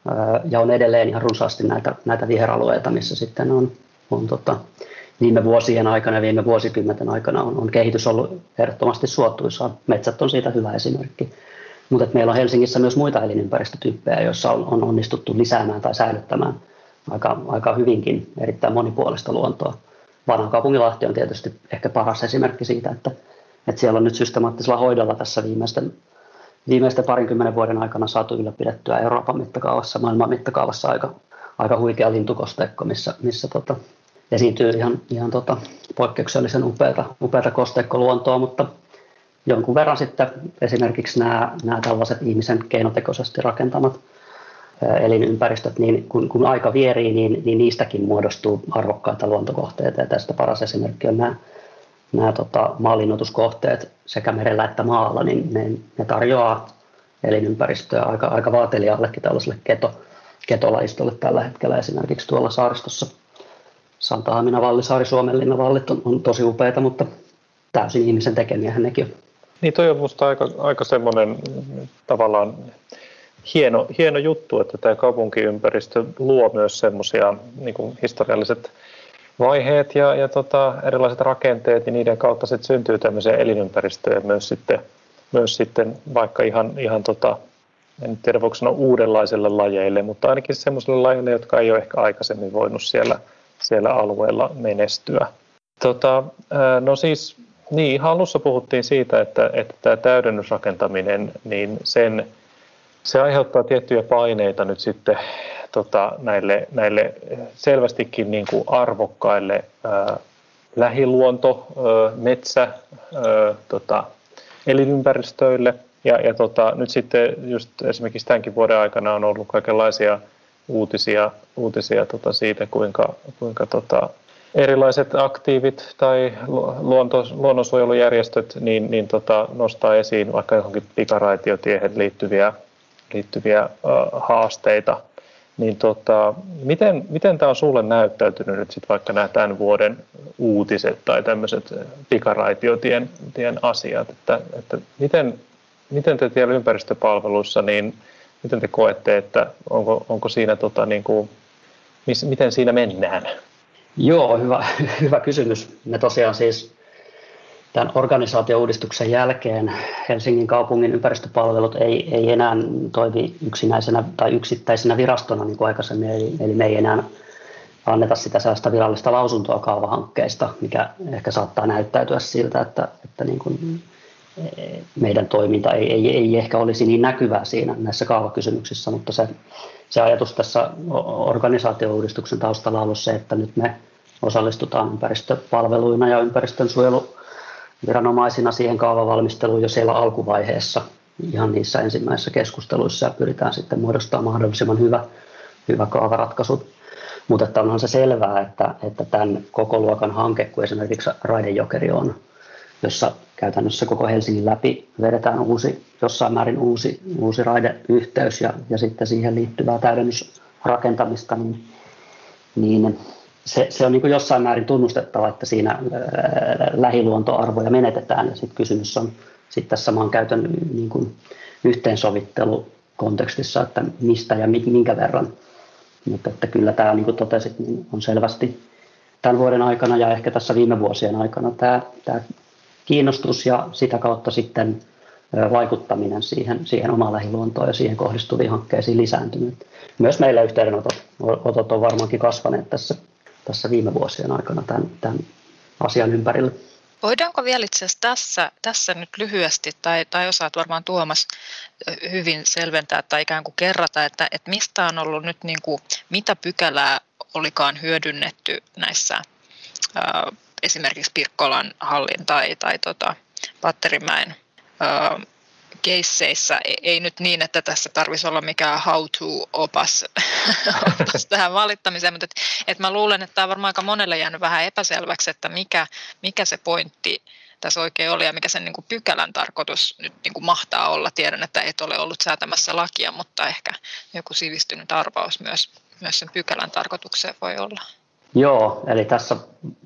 äh, ja on edelleen ihan runsaasti näitä, näitä viheralueita, missä sitten on, on tota, viime vuosien aikana, viime vuosikymmenten aikana on, on kehitys ollut ehdottomasti suotuisaa. Metsät on siitä hyvä esimerkki. Mutta meillä on Helsingissä myös muita elinympäristötyyppejä, joissa on, on onnistuttu lisäämään tai säilyttämään aika, aika hyvinkin erittäin monipuolista luontoa. Vanhan kaupungilahti on tietysti ehkä paras esimerkki siitä, että, että siellä on nyt systemaattisella hoidolla tässä viimeisten, viimeisten parinkymmenen vuoden aikana saatu ylläpidettyä Euroopan mittakaavassa, maailman mittakaavassa aika, aika huikea lintukosteikko, missä, missä tota, esiintyy ihan, ihan tota, poikkeuksellisen upeata, upeata kosteikkoluontoa, mutta jonkun verran sitten esimerkiksi nämä, nämä tällaiset ihmisen keinotekoisesti rakentamat elinympäristöt, niin kun, kun aika vierii, niin, niin niistäkin muodostuu arvokkaita luontokohteita. Ja tästä paras esimerkki on nämä, nämä tota, maalinnoituskohteet sekä merellä että maalla, niin ne, ne tarjoaa elinympäristöä aika, aika vaatelijallekin tällaiselle keto, ketolajistolle tällä hetkellä esimerkiksi tuolla saaristossa Santahamina Vallisaari, Suomenlinna vallit on, on tosi upeita, mutta täysin ihmisen tekemiä nekin on. Niin toi on minusta aika, aika semmoinen tavallaan hieno, hieno juttu, että tämä kaupunkiympäristö luo myös semmoisia niin historialliset vaiheet ja, ja tota, erilaiset rakenteet, ja niiden kautta sitten syntyy tämmöisiä elinympäristöjä myös sitten, myös sitten vaikka ihan, ihan tota, en tiedä voiko sanoa uudenlaisille lajeille, mutta ainakin semmoisille lajeille, jotka ei ole ehkä aikaisemmin voinut siellä – siellä alueella menestyä. Tota, no siis niin, ihan alussa puhuttiin siitä, että, että tämä täydennysrakentaminen, niin sen, se aiheuttaa tiettyjä paineita nyt sitten tota, näille, näille selvästikin niin kuin arvokkaille ää, lähiluonto, ää, metsä, ää, tota, elinympäristöille. Ja, ja tota, nyt sitten just esimerkiksi tämänkin vuoden aikana on ollut kaikenlaisia uutisia, uutisia tota siitä, kuinka, kuinka tota, erilaiset aktiivit tai luonto, luonnonsuojelujärjestöt niin, niin tota, nostaa esiin vaikka johonkin pikaraitiotiehen liittyviä, liittyviä äh, haasteita. Niin tota, miten, miten tämä on sulle näyttäytynyt nyt sit vaikka nämä tämän vuoden uutiset tai tämmöiset pikaraitiotien tien asiat, että, että miten, miten te siellä ympäristöpalveluissa niin miten te koette, että onko, onko siinä, tota, niin kuin, miss, miten siinä mennään? Joo, hyvä, hyvä kysymys. Me tosiaan siis tämän organisaatiouudistuksen jälkeen Helsingin kaupungin ympäristöpalvelut ei, ei enää toimi yksinäisenä tai yksittäisenä virastona niin kuin aikaisemmin, eli, eli me ei enää anneta sitä sellaista virallista lausuntoa kaavahankkeista, mikä ehkä saattaa näyttäytyä siltä, että, että niin kuin meidän toiminta ei, ei, ei ehkä olisi niin näkyvää siinä näissä kaavakysymyksissä, mutta se, se ajatus tässä organisaatiouudistuksen taustalla on ollut se, että nyt me osallistutaan ympäristöpalveluina ja ympäristönsuojeluviranomaisina siihen kaavavalmisteluun jo siellä alkuvaiheessa ihan niissä ensimmäisissä keskusteluissa ja pyritään sitten muodostamaan mahdollisimman hyvä, hyvä kaavaratkaisu. Mutta onhan se selvää, että, että tämän koko luokan hanke, kun esimerkiksi Raidejokeri on, jossa käytännössä koko Helsingin läpi vedetään uusi, jossain määrin uusi, uusi raideyhteys ja, ja sitten siihen liittyvää täydennysrakentamista, niin, niin se, se on niin kuin jossain määrin tunnustettava, että siinä ää, lähiluontoarvoja menetetään. Ja sitten kysymys on sit tässä maankäytön niin kuin yhteensovittelu kontekstissa, että mistä ja minkä verran. Mutta että kyllä tämä, niin kuin totesit, niin on selvästi tämän vuoden aikana ja ehkä tässä viime vuosien aikana tämä, tämä kiinnostus ja sitä kautta sitten vaikuttaminen siihen, siihen omaan lähiluontoon ja siihen kohdistuviin hankkeisiin lisääntynyt. Myös meillä yhteydenotot on varmaankin kasvaneet tässä, tässä viime vuosien aikana tämän, tämän asian ympärillä. Voidaanko vielä itse asiassa tässä, tässä nyt lyhyesti, tai, tai osaat varmaan Tuomas hyvin selventää tai ikään kuin kerrata, että, että mistä on ollut nyt, niin kuin, mitä pykälää olikaan hyödynnetty näissä esimerkiksi Pirkkolan hallin tai, tai tota, Patterimäen ää, keisseissä. Ei, ei nyt niin, että tässä tarvitsisi olla mikään how-to-opas opas tähän valittamiseen, mutta et, et mä luulen, että tämä on varmaan aika monelle jäänyt vähän epäselväksi, että mikä, mikä se pointti tässä oikein oli ja mikä sen niin kuin pykälän tarkoitus nyt niin kuin mahtaa olla. Tiedän, että et ole ollut säätämässä lakia, mutta ehkä joku sivistynyt arvaus myös, myös sen pykälän tarkoitukseen voi olla. Joo, eli tässä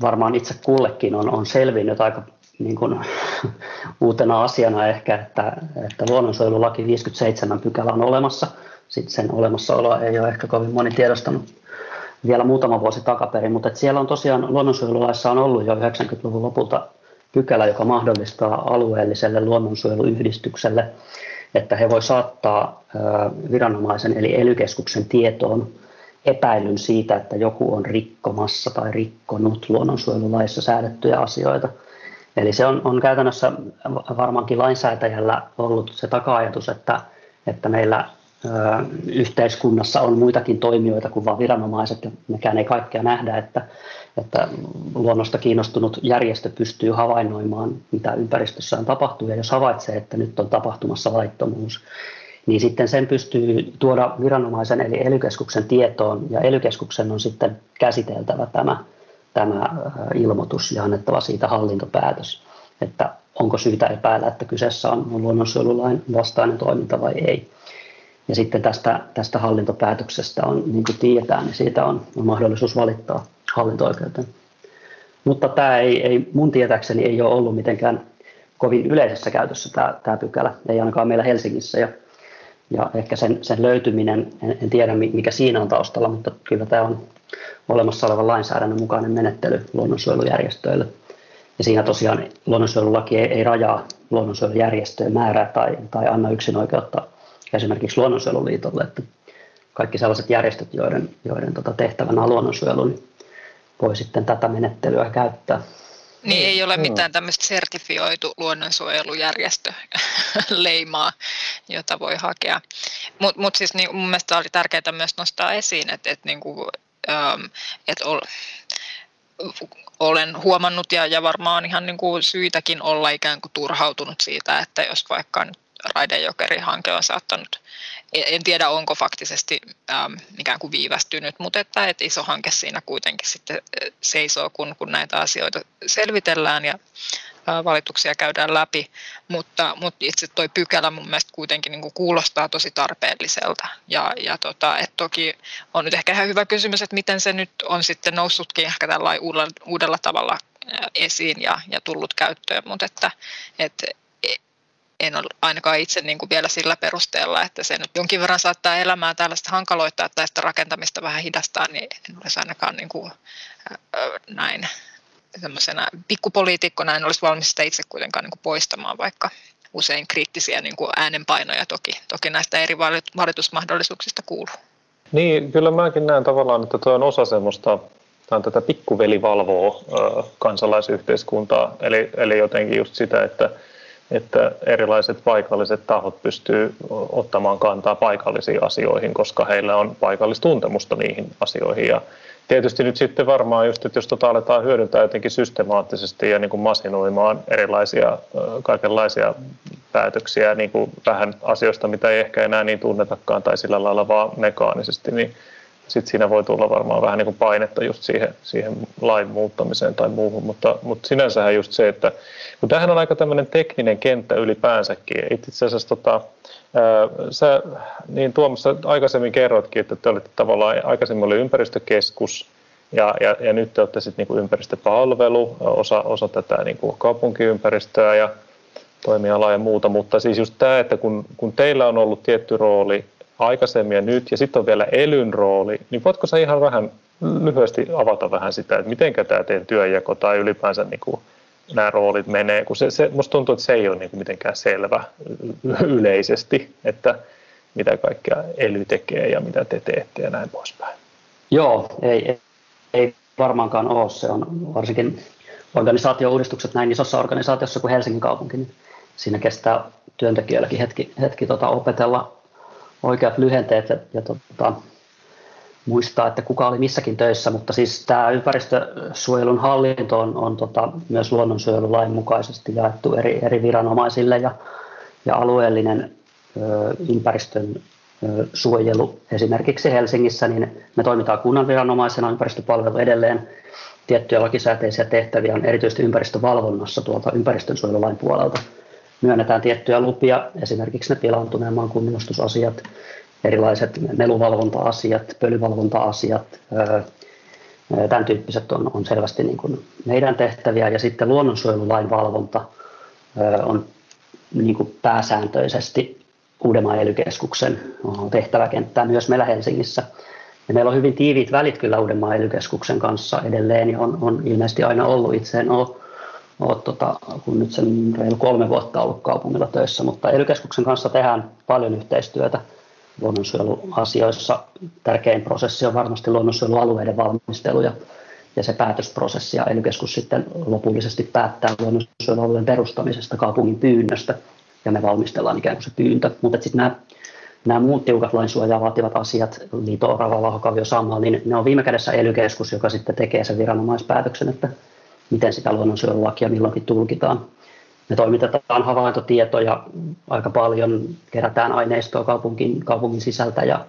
varmaan itse kullekin on, on selvinnyt aika niin kuin, uutena asiana ehkä, että, että luonnonsuojelulaki 57 pykälä on olemassa. Sitten sen olemassaoloa ei ole ehkä kovin moni tiedostanut vielä muutama vuosi takaperin, mutta siellä on tosiaan luonnonsuojelulaissa on ollut jo 90-luvun lopulta pykälä, joka mahdollistaa alueelliselle luonnonsuojeluyhdistykselle, että he voi saattaa viranomaisen eli ely tietoon epäilyn siitä, että joku on rikkomassa tai rikkonut luonnonsuojelulaissa säädettyjä asioita. Eli se on, on käytännössä varmaankin lainsäätäjällä ollut se taka-ajatus, että, että meillä ö, yhteiskunnassa on muitakin toimijoita kuin vain viranomaiset, ja mekään ei kaikkea nähdä, että, että luonnosta kiinnostunut järjestö pystyy havainnoimaan, mitä ympäristössään tapahtuu, ja jos havaitsee, että nyt on tapahtumassa laittomuus, niin sitten sen pystyy tuoda viranomaisen eli ely tietoon ja ely on sitten käsiteltävä tämä, tämä ilmoitus ja annettava siitä hallintopäätös, että onko syytä epäillä, että kyseessä on luonnonsuojelulain vastainen toiminta vai ei. Ja sitten tästä, tästä hallintopäätöksestä on, niin kuin tiedetään, niin siitä on, on mahdollisuus valittaa hallinto-oikeuteen. Mutta tämä ei, ei, mun tietääkseni ei ole ollut mitenkään kovin yleisessä käytössä tämä, tämä pykälä, ei ainakaan meillä Helsingissä. Ja ja ehkä sen, sen löytyminen, en, en tiedä mikä siinä on taustalla, mutta kyllä tämä on olemassa olevan lainsäädännön mukainen menettely luonnonsuojelujärjestöille. Ja siinä tosiaan luonnonsuojelulaki ei, ei rajaa luonnonsuojelujärjestöjen määrää tai, tai anna yksin oikeutta esimerkiksi luonnonsuojeluliitolle, että kaikki sellaiset järjestöt, joiden, joiden tota tehtävänä on luonnonsuojelu, niin voi sitten tätä menettelyä käyttää. Niin ei ole mitään tämmöistä sertifioitu luonnonsuojelujärjestö leimaa, jota voi hakea. Mutta mut siis niin, mun mielestä oli tärkeää myös nostaa esiin, että et, niin ähm, et ol, olen huomannut ja, ja varmaan ihan niin kuin syytäkin olla ikään kuin turhautunut siitä, että jos vaikka nyt Raidejokeri-hanke on saattanut, en tiedä onko faktisesti ähm, ikään kuin viivästynyt, mutta että, että iso hanke siinä kuitenkin sitten äh, seisoo, kun, kun näitä asioita selvitellään ja äh, valituksia käydään läpi, mutta, mutta itse tuo pykälä mun mielestä kuitenkin niin kuin kuulostaa tosi tarpeelliselta. Ja, ja tota, et toki on nyt ehkä ihan hyvä kysymys, että miten se nyt on sitten noussutkin ehkä tällä uudella, uudella tavalla äh, esiin ja, ja tullut käyttöön, mutta että, että en ole ainakaan itse niin kuin vielä sillä perusteella, että se nyt jonkin verran saattaa elämää tällaista hankaloittaa tai sitä rakentamista vähän hidastaa, niin en olisi ainakaan niin kuin, näin tämmöisenä pikkupoliitikkona en olisi valmis sitä itse kuitenkaan niin kuin poistamaan, vaikka usein kriittisiä niin kuin äänenpainoja toki, toki näistä eri valitusmahdollisuuksista kuuluu. Niin, kyllä mäkin näen tavallaan, että tuo on osa semmoista, on tätä pikkuveli valvoo kansalaisyhteiskuntaa, eli, eli jotenkin just sitä, että, että erilaiset paikalliset tahot pystyy ottamaan kantaa paikallisiin asioihin, koska heillä on paikallistuntemusta niihin asioihin. Ja tietysti nyt sitten varmaan just, että jos tota aletaan hyödyntää jotenkin systemaattisesti ja niin kuin masinoimaan erilaisia kaikenlaisia päätöksiä niin kuin vähän asioista, mitä ei ehkä enää niin tunnetakaan tai sillä lailla vaan mekaanisesti, niin sitten siinä voi tulla varmaan vähän niin kuin painetta just siihen, siihen lain muuttamiseen tai muuhun, mutta, mutta sinänsähän just se, että kun tämähän on aika tämmöinen tekninen kenttä ylipäänsäkin, itse asiassa tota, Sä niin Tuomas, aikaisemmin kerroitkin, että te olitte tavallaan, aikaisemmin oli ympäristökeskus ja, ja, ja nyt te olette sitten niin ympäristöpalvelu, osa, osa tätä niin kuin kaupunkiympäristöä ja toimialaa ja muuta, mutta siis just tämä, että kun, kun teillä on ollut tietty rooli aikaisemmin ja nyt ja sitten on vielä elyn rooli, niin voitko sä ihan vähän lyhyesti avata vähän sitä, että miten tämä teidän työjako tai ylipäänsä niin kuin nämä roolit menee, kun se, se, musta tuntuu, että se ei ole niin kuin mitenkään selvä yleisesti, että mitä kaikkea ely tekee ja mitä te teette ja näin poispäin. Joo, ei, ei varmaankaan ole. Se on varsinkin organisaatio-uudistukset näin isossa organisaatiossa kuin Helsingin kaupunki, niin siinä kestää työntekijöilläkin hetki, hetki tota, opetella oikeat lyhenteet ja, ja tota, muistaa, että kuka oli missäkin töissä, mutta siis tämä ympäristösuojelun hallinto on, on tota, myös luonnonsuojelulain mukaisesti jaettu eri, eri viranomaisille ja, ja alueellinen ö, ympäristön ö, suojelu esimerkiksi Helsingissä, niin me toimitaan kunnan viranomaisena ympäristöpalvelu edelleen. Tiettyjä lakisääteisiä tehtäviä on erityisesti ympäristövalvonnassa tuolta ympäristönsuojelulain puolelta. Myönnetään tiettyjä lupia, esimerkiksi ne pilaantuneen maan kunnostusasiat, erilaiset meluvalvonta-asiat, pölyvalvonta-asiat, tämän tyyppiset on, on selvästi niin kuin meidän tehtäviä ja sitten luonnonsuojelulain valvonta on niin kuin pääsääntöisesti Uudenmaan ely tehtäväkenttää myös meillä Helsingissä. Ja meillä on hyvin tiiviit välit kyllä Uudenmaan ely kanssa edelleen ja on, on ilmeisesti aina ollut. Itse en ole, ole tota, kun nyt sen reilu kolme vuotta ollut kaupungilla töissä, mutta ely kanssa tehdään paljon yhteistyötä luonnonsuojeluasioissa tärkein prosessi on varmasti luonnonsuojelualueiden valmistelu ja, ja se päätösprosessi ja ely sitten lopullisesti päättää luonnonsuojelualueen perustamisesta kaupungin pyynnöstä ja me valmistellaan ikään kuin se pyyntö. Mutta sitten nämä, nämä muut tiukat lainsuojaa vaativat asiat, liito, orava, lahokavio, sammal, niin ne on viime kädessä ely joka sitten tekee sen viranomaispäätöksen, että miten sitä luonnonsuojelulakia milloinkin tulkitaan. Me toimitetaan havaintotietoja aika paljon, kerätään aineistoa kaupungin, kaupungin sisältä ja,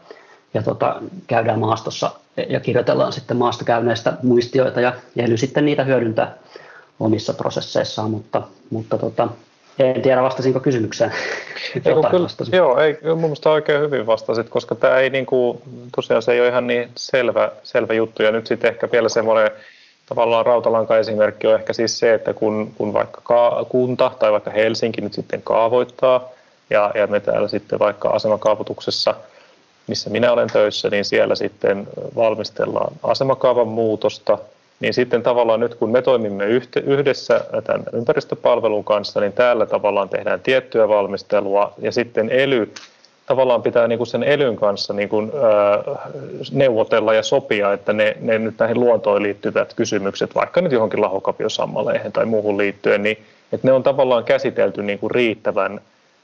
ja tota, käydään maastossa ja kirjoitellaan sitten maastokäynneistä muistioita ja Ely sitten niitä hyödyntää omissa prosesseissaan, mutta, mutta tota, en tiedä vastasinko kysymykseen. Ei, kyllä, joo, ei, mun mielestä oikein hyvin vastasit, koska tämä ei niin kuin, tosiaan se ei ole ihan niin selvä, selvä juttu ja nyt sitten ehkä vielä semmoinen tavallaan rautalanka-esimerkki on ehkä siis se, että kun, kun vaikka ka- kunta tai vaikka Helsinki nyt sitten kaavoittaa, ja, ja me täällä sitten vaikka asemakaavoituksessa, missä minä olen töissä, niin siellä sitten valmistellaan asemakaavan muutosta, niin sitten tavallaan nyt kun me toimimme yhdessä tämän ympäristöpalvelun kanssa, niin täällä tavallaan tehdään tiettyä valmistelua ja sitten ELY tavallaan pitää niin kuin sen elyn kanssa niin kuin, äh, neuvotella ja sopia, että ne, ne nyt näihin luontoon liittyvät kysymykset, vaikka nyt johonkin lahokapiosammaleihin tai muuhun liittyen, niin että ne on tavallaan käsitelty niin kuin riittävän,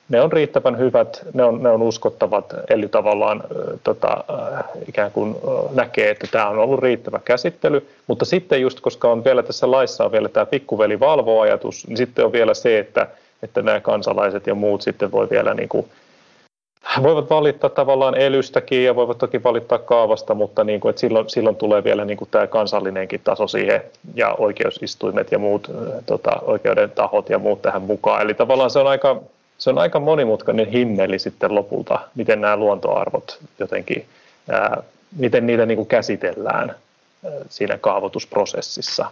ne on riittävän hyvät, ne on, ne on uskottavat, eli tavallaan äh, tota, äh, ikään kuin äh, näkee, että tämä on ollut riittävä käsittely, mutta sitten just koska on vielä tässä laissa on vielä tämä pikkuveli valvoajatus, niin sitten on vielä se, että, että nämä kansalaiset ja muut sitten voi vielä niin kuin voivat valittaa tavallaan elystäkin ja voivat toki valittaa kaavasta, mutta niin kuin, että silloin, silloin tulee vielä niin kuin tämä kansallinenkin taso siihen ja oikeusistuimet ja muut tota, oikeuden tahot ja muut tähän mukaan. Eli tavallaan se on aika, se on aika monimutkainen himmeli sitten lopulta, miten nämä luontoarvot jotenkin, ää, miten niitä niin kuin käsitellään ää, siinä kaavoitusprosessissa.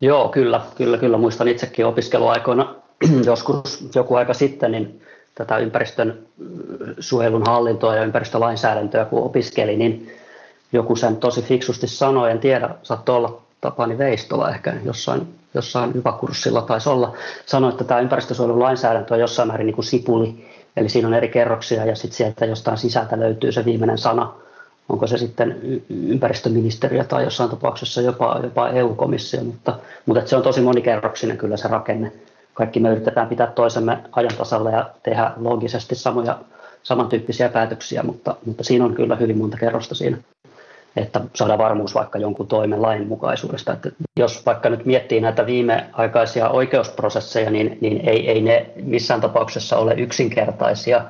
Joo, kyllä, kyllä, kyllä. Muistan itsekin opiskeluaikoina joskus joku aika sitten, niin tätä ympäristön suojelun hallintoa ja ympäristölainsäädäntöä kun opiskeli, niin joku sen tosi fiksusti sanoi, en tiedä, saattoi olla Tapani Veistola ehkä jossain, jossain YVA-kurssilla taisi olla, sanoi, että tämä ympäristösuojelulainsäädäntö on jossain määrin niin kuin sipuli, eli siinä on eri kerroksia ja sitten sieltä jostain sisältä löytyy se viimeinen sana, onko se sitten ympäristöministeriö tai jossain tapauksessa jopa, jopa EU-komissio, mutta, mutta se on tosi monikerroksinen kyllä se rakenne. Kaikki me yritetään pitää toisemme ajan tasalla ja tehdä loogisesti samoja, samantyyppisiä päätöksiä, mutta, mutta siinä on kyllä hyvin monta kerrosta siinä että saada varmuus vaikka jonkun toimen lainmukaisuudesta. Että jos vaikka nyt miettii näitä viimeaikaisia oikeusprosesseja, niin, niin ei, ei ne missään tapauksessa ole yksinkertaisia.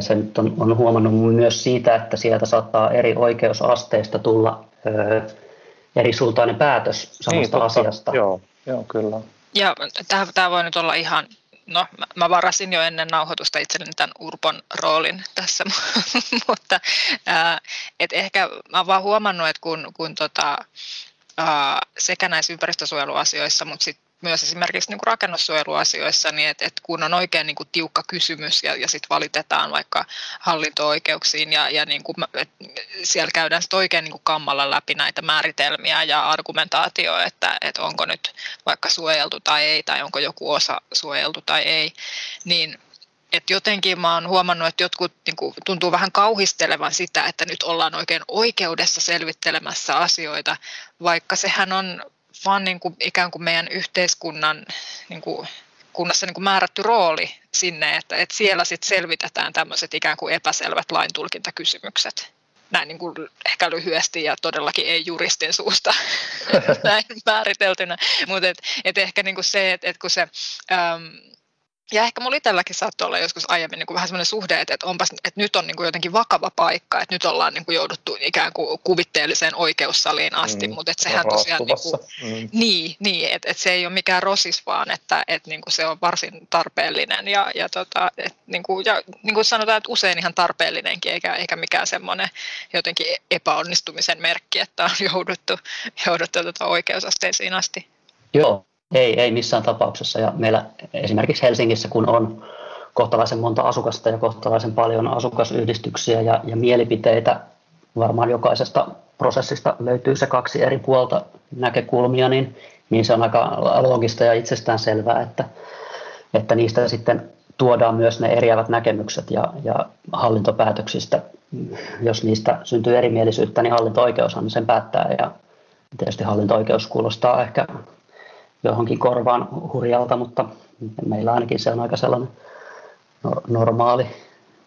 Se nyt on, on huomannut myös siitä, että sieltä saattaa eri oikeusasteista tulla ö, eri suuntainen päätös samasta niin, asiasta. Joo, joo, kyllä. Ja tämä, voi nyt olla ihan no mä, varasin jo ennen nauhoitusta itselleni tämän Urpon roolin tässä, mutta et ehkä mä oon vaan huomannut, että kun, kun tota, sekä näissä ympäristösuojeluasioissa, mutta sitten myös esimerkiksi niin kuin rakennussuojeluasioissa, niin että, että kun on oikein niin kuin tiukka kysymys ja, ja sitten valitetaan vaikka hallinto-oikeuksiin ja, ja niin kuin, siellä käydään sitten oikein niin kuin kammalla läpi näitä määritelmiä ja argumentaatio, että, että onko nyt vaikka suojeltu tai ei tai onko joku osa suojeltu tai ei, niin et jotenkin mä oon huomannut, että jotkut niin kuin, tuntuu vähän kauhistelevan sitä, että nyt ollaan oikein oikeudessa selvittelemässä asioita, vaikka sehän on vaan niin kuin ikään kuin meidän yhteiskunnan niin kuin, kunnassa niin kuin määrätty rooli sinne, että, että siellä sitten selvitetään tämmöiset ikään kuin epäselvät laintulkintakysymykset. Näin niin kuin ehkä lyhyesti ja todellakin ei juristin suusta näin määriteltynä, mutta et, et ehkä niin kuin se, että et kun se... Äm, ja ehkä mulla itselläkin saattoi olla joskus aiemmin niin kuin vähän sellainen suhde, että, että, onpas, että nyt on niin kuin jotenkin vakava paikka, että nyt ollaan niin kuin jouduttu ikään kuin kuvitteelliseen oikeussaliin asti, mm, mutta että sehän tosiaan niin, kuin, mm. niin, niin että, että se ei ole mikään rosis, vaan että, että niin kuin se on varsin tarpeellinen ja, ja, tota, että, niin kuin, ja niin kuin sanotaan, että usein ihan tarpeellinenkin, eikä, eikä mikään semmoinen jotenkin epäonnistumisen merkki, että on jouduttu, jouduttu tota oikeusasteisiin asti. Joo, ei, ei missään tapauksessa. Ja meillä esimerkiksi Helsingissä, kun on kohtalaisen monta asukasta ja kohtalaisen paljon asukasyhdistyksiä ja, ja mielipiteitä, varmaan jokaisesta prosessista löytyy se kaksi eri puolta näkökulmia, niin, niin se on aika loogista ja itsestään selvää, että, että niistä sitten tuodaan myös ne eriävät näkemykset ja, ja hallintopäätöksistä, jos niistä syntyy erimielisyyttä, niin hallinto-oikeushan sen päättää ja tietysti hallinto-oikeus kuulostaa ehkä johonkin korvaan hurjalta, mutta meillä ainakin se on aika sellainen normaali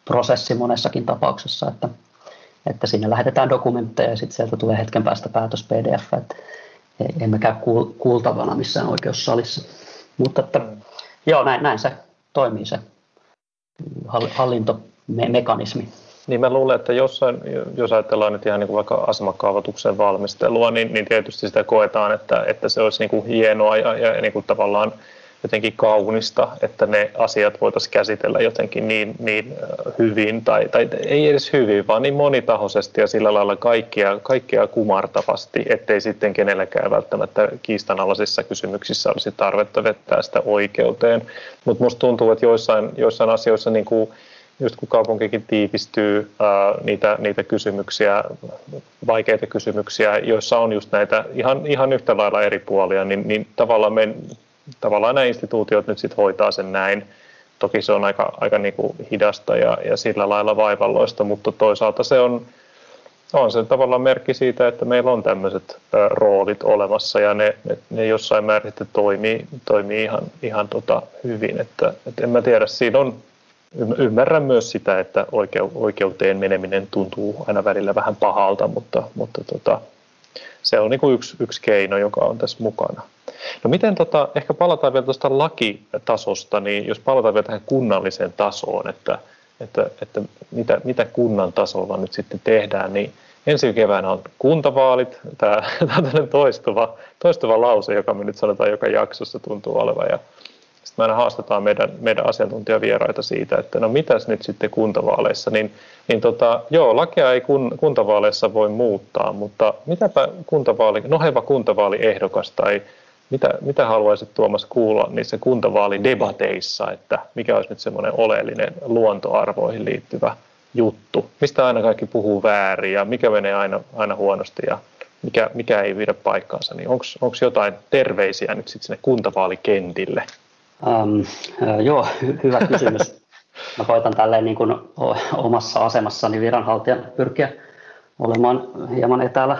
prosessi monessakin tapauksessa, että, että sinne lähetetään dokumentteja ja sitten sieltä tulee hetken päästä päätös PDF, että emme käy kuultavana missään oikeussalissa. Mutta että, joo, näin, näin se toimii se hallintomekanismi. Niin mä luulen, että jossain, jos ajatellaan nyt ihan niin kuin vaikka asemakaavoituksen valmistelua, niin, niin tietysti sitä koetaan, että, että se olisi niin kuin hienoa ja, ja niin kuin tavallaan jotenkin kaunista, että ne asiat voitaisiin käsitellä jotenkin niin, niin hyvin, tai, tai ei edes hyvin, vaan niin monitahoisesti ja sillä lailla kaikkia, kaikkia kumartavasti, ettei sitten kenelläkään välttämättä kiistanalaisissa kysymyksissä olisi tarvetta vettää sitä oikeuteen. Mutta musta tuntuu, että joissain, joissain asioissa niin kuin just kun kaupunkikin tiivistyy, ää, niitä, niitä kysymyksiä, vaikeita kysymyksiä, joissa on just näitä ihan, ihan yhtä lailla eri puolia, niin, niin tavallaan, me, tavallaan nämä instituutiot nyt sitten hoitaa sen näin. Toki se on aika, aika niin kuin hidasta ja, ja sillä lailla vaivalloista, mutta toisaalta se on, on se tavallaan merkki siitä, että meillä on tämmöiset roolit olemassa ja ne, ne, ne jossain määrin sitten toimii, toimii ihan, ihan tota hyvin. Että, et en mä tiedä, siinä on ymmärrän myös sitä, että oikeuteen meneminen tuntuu aina välillä vähän pahalta, mutta, mutta tota, se on niin yksi, yksi keino, joka on tässä mukana. No miten, tota, ehkä palataan vielä tuosta lakitasosta, niin jos palataan vielä tähän kunnalliseen tasoon, että, että, että mitä, mitä kunnan tasolla nyt sitten tehdään, niin ensi keväänä on kuntavaalit, tämä, tämä on toistuva, toistuva lause, joka me nyt sanotaan joka jaksossa tuntuu olevan, ja sitten me aina haastetaan meidän, meidän asiantuntijavieraita siitä, että no mitäs nyt sitten kuntavaaleissa, niin, niin tota, joo, lakia ei kun, kuntavaaleissa voi muuttaa, mutta mitäpä kuntavaali, noheva kuntavaaliehdokas tai mitä, mitä haluaisit Tuomas kuulla niissä kuntavaalidebateissa, että mikä olisi nyt semmoinen oleellinen luontoarvoihin liittyvä juttu, mistä aina kaikki puhuu väärin ja mikä menee aina, aina huonosti ja mikä, mikä ei pidä paikkaansa, niin onko jotain terveisiä nyt sitten sinne kuntavaalikentille? Um, joo, hy- hyvä kysymys. Mä koitan tälleen niin kuin omassa asemassani viranhaltijan pyrkiä olemaan hieman etäällä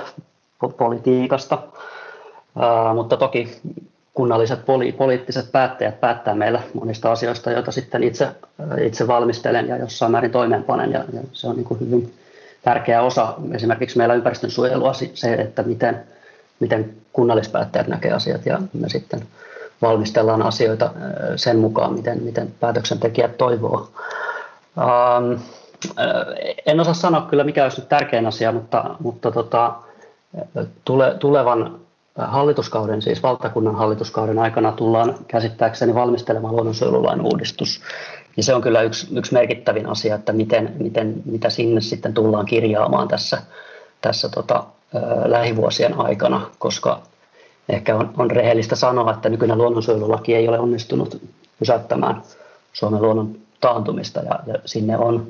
politiikasta, uh, mutta toki kunnalliset poli- poliittiset päättäjät päättää meillä monista asioista, joita sitten itse, itse valmistelen ja jossain määrin toimeenpanen, ja, ja se on niin kuin hyvin tärkeä osa esimerkiksi meillä ympäristönsuojelua se, että miten, miten kunnallispäättäjät näkee asiat, ja me sitten valmistellaan asioita sen mukaan, miten, miten päätöksentekijät toivoo. Ähm, en osaa sanoa kyllä, mikä olisi nyt tärkein asia, mutta, mutta tota, tule, tulevan hallituskauden, siis valtakunnan hallituskauden aikana tullaan käsittääkseni valmistelemaan luonnonsuojelulain uudistus. Ja se on kyllä yksi, yksi merkittävin asia, että miten, miten, mitä sinne sitten tullaan kirjaamaan tässä, tässä tota, lähivuosien aikana, koska ehkä on, on rehellistä sanoa, että nykyinen luonnonsuojelulaki ei ole onnistunut pysäyttämään Suomen luonnon taantumista ja, ja sinne on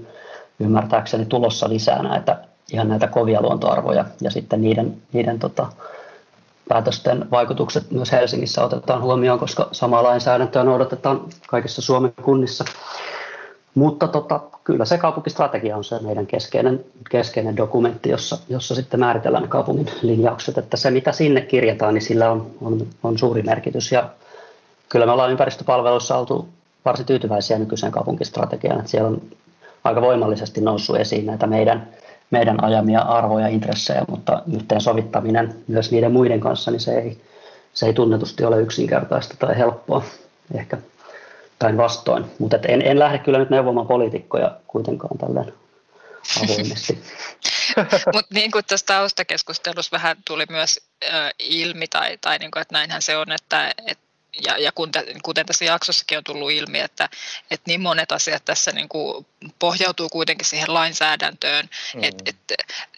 ymmärtääkseni tulossa lisää näitä ihan näitä kovia luontoarvoja ja sitten niiden, niiden tota, päätösten vaikutukset myös Helsingissä otetaan huomioon, koska samaa lainsäädäntöä noudatetaan kaikissa Suomen kunnissa. Mutta tota, kyllä se kaupunkistrategia on se meidän keskeinen, keskeinen dokumentti, jossa, jossa sitten määritellään kaupungin linjaukset. Että se, mitä sinne kirjataan, niin sillä on, on, on suuri merkitys. Ja kyllä me ollaan ympäristöpalveluissa oltu varsin tyytyväisiä nykyiseen kaupunkistrategiaan. Että siellä on aika voimallisesti noussut esiin näitä meidän meidän ajamia arvoja, intressejä, mutta yhteensovittaminen myös niiden muiden kanssa, niin se ei, se ei tunnetusti ole yksinkertaista tai helppoa ehkä vastoin. Mutta en, en lähde kyllä nyt neuvomaan poliitikkoja kuitenkaan tälleen avoimesti. Mutta niin kuin tässä taustakeskustelussa vähän tuli myös ilmi, tai, tai niin kuin, että näinhän se on, että, että ja, ja kuten tässä jaksossakin on tullut ilmi, että, että niin monet asiat tässä niin kuin pohjautuu kuitenkin siihen lainsäädäntöön, mm. että, että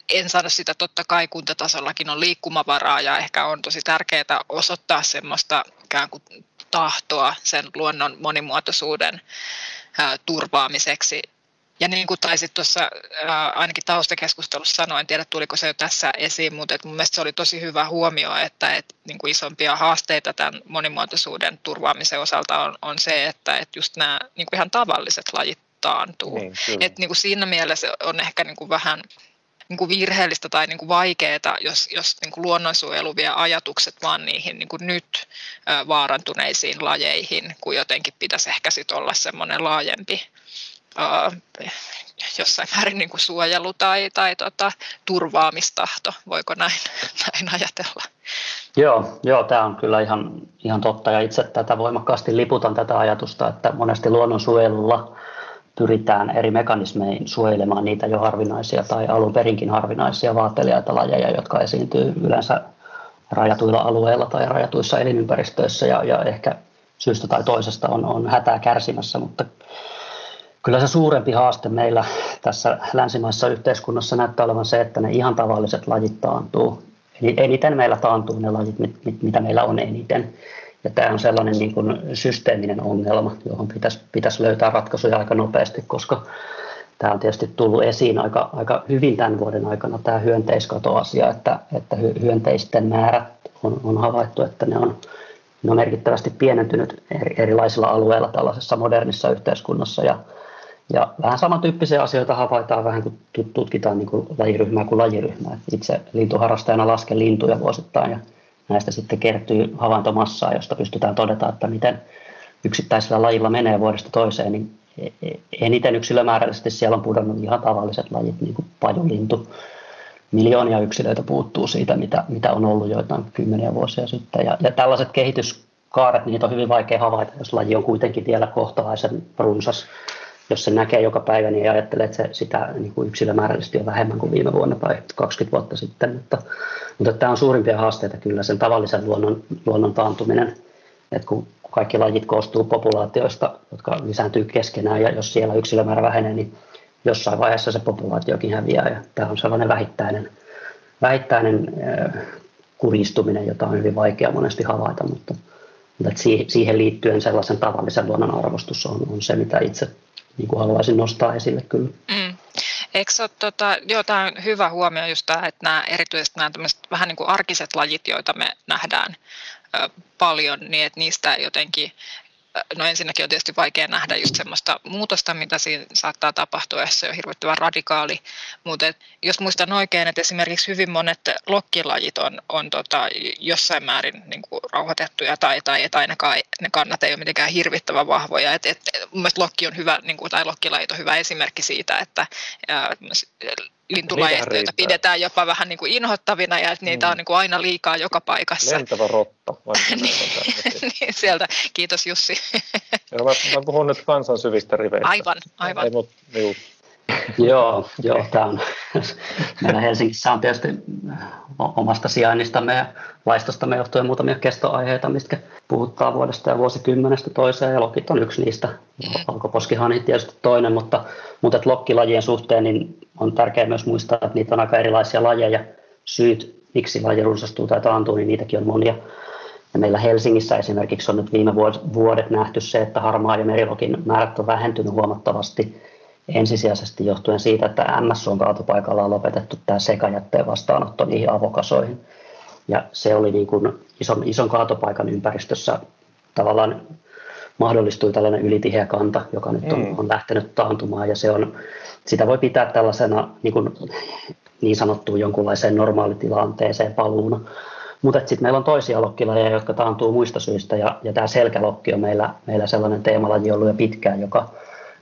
en sano sitä, totta kai kuntatasollakin on liikkumavaraa ja ehkä on tosi tärkeää osoittaa semmoista ikään kuin tahtoa sen luonnon monimuotoisuuden turvaamiseksi ja niin kuin taisit tuossa ainakin taustakeskustelussa sanoa, en tiedä tuliko se jo tässä esiin, mutta että mun mielestä se oli tosi hyvä huomio, että, että niin kuin isompia haasteita tämän monimuotoisuuden turvaamisen osalta on, on se, että, että just nämä niin kuin ihan tavalliset lajit taantuu. Niin, että niin kuin siinä mielessä on ehkä niin kuin vähän niin kuin virheellistä tai niin kuin vaikeaa, jos, jos niin kuin luonnonsuojelu vie ajatukset vaan niihin niin kuin nyt vaarantuneisiin lajeihin, kun jotenkin pitäisi ehkä sitten olla semmoinen laajempi uh, jossain määrin niin kuin suojelu tai, tai tota, turvaamistahto, voiko näin, näin ajatella? Joo, joo tämä on kyllä ihan, ihan totta ja itse tätä voimakkaasti liputan tätä ajatusta, että monesti luonnonsuojelulla pyritään eri mekanismein suojelemaan niitä jo harvinaisia tai alun perinkin harvinaisia vaattelijaita lajeja, jotka esiintyy yleensä rajatuilla alueilla tai rajatuissa elinympäristöissä ja, ja ehkä syystä tai toisesta on, on hätää kärsimässä, mutta Kyllä se suurempi haaste meillä tässä länsimaisessa yhteiskunnassa näyttää olevan se, että ne ihan tavalliset lajit taantuu. Eli eniten meillä taantuu ne lajit, mitä meillä on eniten. Ja tämä on sellainen niin kuin systeeminen ongelma, johon pitäisi, pitäisi löytää ratkaisuja aika nopeasti, koska tämä on tietysti tullut esiin aika, aika hyvin tämän vuoden aikana, tämä hyönteiskatoasia, että, että hyönteisten määrät on, on havaittu, että ne on, ne on merkittävästi pienentynyt erilaisilla alueilla tällaisessa modernissa yhteiskunnassa. Ja ja vähän samantyyppisiä asioita havaitaan vähän kuin tutkitaan niin kuin lajiryhmää kuin lajiryhmää. Itse lintuharrastajana lasken lintuja vuosittain ja näistä sitten kertyy havaintomassaa, josta pystytään todeta, että miten yksittäisellä lajilla menee vuodesta toiseen, niin e- e- eniten yksilömääräisesti siellä on pudonnut ihan tavalliset lajit, niin kuin pajulintu. Miljoonia yksilöitä puuttuu siitä, mitä, mitä on ollut joitain kymmeniä vuosia sitten. Ja, ja tällaiset kehityskaaret, niitä on hyvin vaikea havaita, jos laji on kuitenkin vielä kohtalaisen runsas jos se näkee joka päivä, niin ajattelee, että se sitä niin kuin yksilömäärällisesti on vähemmän kuin viime vuonna tai 20 vuotta sitten. Mutta, mutta tämä on suurimpia haasteita kyllä sen tavallisen luonnon, luonnon taantuminen, että kun kaikki lajit koostuu populaatioista, jotka lisääntyy keskenään ja jos siellä yksilömäärä vähenee, niin jossain vaiheessa se populaatiokin häviää ja tämä on sellainen vähittäinen, vähittäinen kuristuminen, jota on hyvin vaikea monesti havaita, mutta, mutta siihen liittyen sellaisen tavallisen luonnon arvostus on, on se, mitä itse niin kuin haluaisin nostaa esille kyllä. Mm. Eikö ole, tota, joo, tämä on hyvä huomio just tämä, että nämä, erityisesti nämä vähän niin kuin arkiset lajit, joita me nähdään ö, paljon, niin että niistä jotenkin no ensinnäkin on tietysti vaikea nähdä just semmoista muutosta, mitä siinä saattaa tapahtua, jos se on hirvittävän radikaali. Mutta jos muistan oikein, että esimerkiksi hyvin monet lokkilajit on, on tota, jossain määrin niin kuin rauhoitettuja tai, tai että ainakaan ne kannat ei ole mitenkään hirvittävän vahvoja. Et, et, mun lokki on hyvä, niin kuin, tai lokkilajit on hyvä esimerkki siitä, että ää, lintulajeista, joita pidetään jopa vähän niin kuin inhottavina ja että niitä mm. on niin kuin aina liikaa joka paikassa. Lentävä rotta. niin, niin, sieltä. Kiitos Jussi. Joo, mä, mä puhun nyt kansan syvistä riveistä. Aivan, aivan. Ei, mut, juu. Joo, joo, tämä on, meillä Helsingissä on tietysti omasta sijainnistamme ja laistostamme johtuen muutamia kestoaiheita, mistä puhuttaa vuodesta ja vuosikymmenestä toiseen, ja lokit on yksi niistä. Valkoposkihani tietysti toinen, mutta, mutta lokkilajien suhteen niin on tärkeää myös muistaa, että niitä on aika erilaisia lajeja. Syyt, miksi laji runsastuu tai taantuu, niin niitäkin on monia. Ja meillä Helsingissä esimerkiksi on nyt viime vuodet nähty se, että harmaa ja merilokin määrät on vähentynyt huomattavasti ensisijaisesti johtuen siitä, että MS on kaatopaikalla on lopetettu tämä sekajätteen vastaanotto niihin avokasoihin. Ja se oli niin kuin ison, ison kaatopaikan ympäristössä tavallaan mahdollistui tällainen ylitiheä kanta, joka nyt on, mm. on lähtenyt taantumaan ja se on, sitä voi pitää tällaisena niin, kuin, niin sanottuun jonkunlaiseen normaalitilanteeseen paluuna. Mutta sitten meillä on toisia lokkilajeja, jotka taantuu muista syistä ja, ja tämä selkälokki on meillä, meillä sellainen teemalaji ollut jo pitkään, joka,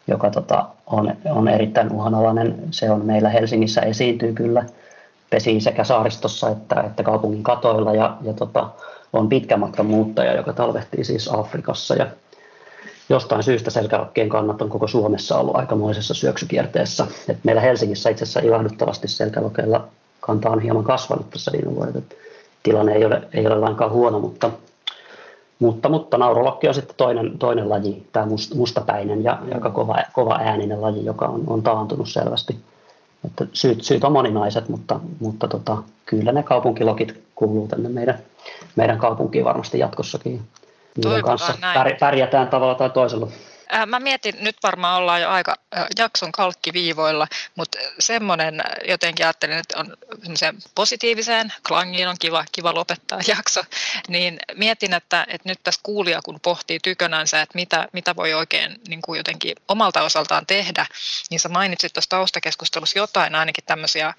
joka tota, on, on erittäin uhanalainen. Se on meillä Helsingissä esiintyy kyllä, pesii sekä saaristossa että, että kaupungin katoilla ja, ja tota, on pitkä matkan muuttaja, joka talvehtii siis Afrikassa ja jostain syystä selkärokkien kannat on koko Suomessa ollut aikamoisessa syöksykierteessä. Et meillä Helsingissä itse asiassa ilahduttavasti selkälokeilla kanta on hieman kasvanut tässä viime vuodet. tilanne ei ole, ei ole lainkaan huono, mutta, mutta, mutta naurolokki on sitten toinen, toinen laji, tämä must, mustapäinen ja aika kova, kova ääninen laji, joka on, on taantunut selvästi. Että syyt, syyt on moninaiset, mutta, mutta tota, kyllä ne kaupunkilokit kuuluu tänne meidän, meidän kaupunkiin varmasti jatkossakin niiden kanssa näin. pärjätään tavalla tai toisella. Äh, mä mietin, nyt varmaan ollaan jo aika äh, jakson kalkkiviivoilla, mutta semmoinen äh, jotenkin ajattelin, että on positiiviseen klangiin on kiva, kiva lopettaa jakso, niin mietin, että, että nyt tästä kuulija kun pohtii tykönänsä, että mitä, mitä voi oikein niin kuin jotenkin omalta osaltaan tehdä, niin sä mainitsit tuossa taustakeskustelussa jotain ainakin tämmöisiä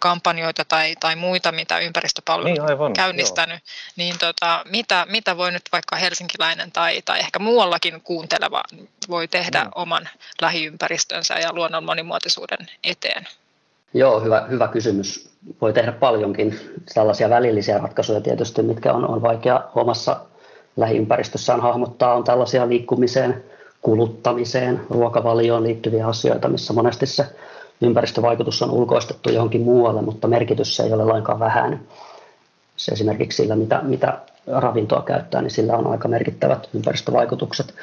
kampanjoita tai, tai muita, mitä ympäristöpalvelut niin, aivan, käynnistänyt, joo. niin tota, mitä, mitä voi nyt vaikka helsinkiläinen tai, tai ehkä muuallakin kuunteleva voi tehdä mm. oman lähiympäristönsä ja luonnon monimuotoisuuden eteen? Joo, hyvä, hyvä kysymys. Voi tehdä paljonkin tällaisia välillisiä ratkaisuja tietysti, mitkä on, on vaikea omassa lähiympäristössään hahmottaa. On tällaisia liikkumiseen, kuluttamiseen, ruokavalioon liittyviä asioita, missä monesti se ympäristövaikutus on ulkoistettu johonkin muualle, mutta merkitys ei ole lainkaan vähän. Se esimerkiksi sillä, mitä, mitä ravintoa käyttää, niin sillä on aika merkittävät ympäristövaikutukset.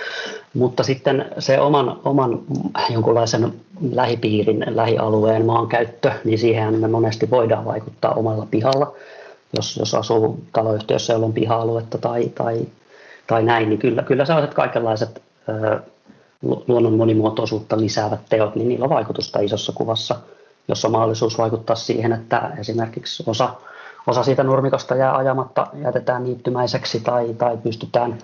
Mutta sitten se oman, oman jonkunlaisen lähipiirin, lähialueen maankäyttö, niin siihen me monesti voidaan vaikuttaa omalla pihalla. Jos, jos asuu taloyhtiössä, jolla on piha-aluetta tai, tai, tai näin, niin kyllä, kyllä sellaiset kaikenlaiset luonnon monimuotoisuutta lisäävät teot, niin niillä on vaikutusta isossa kuvassa, jos on mahdollisuus vaikuttaa siihen, että esimerkiksi osa osa siitä nurmikosta jää ajamatta, jätetään niittymäiseksi tai, tai pystytään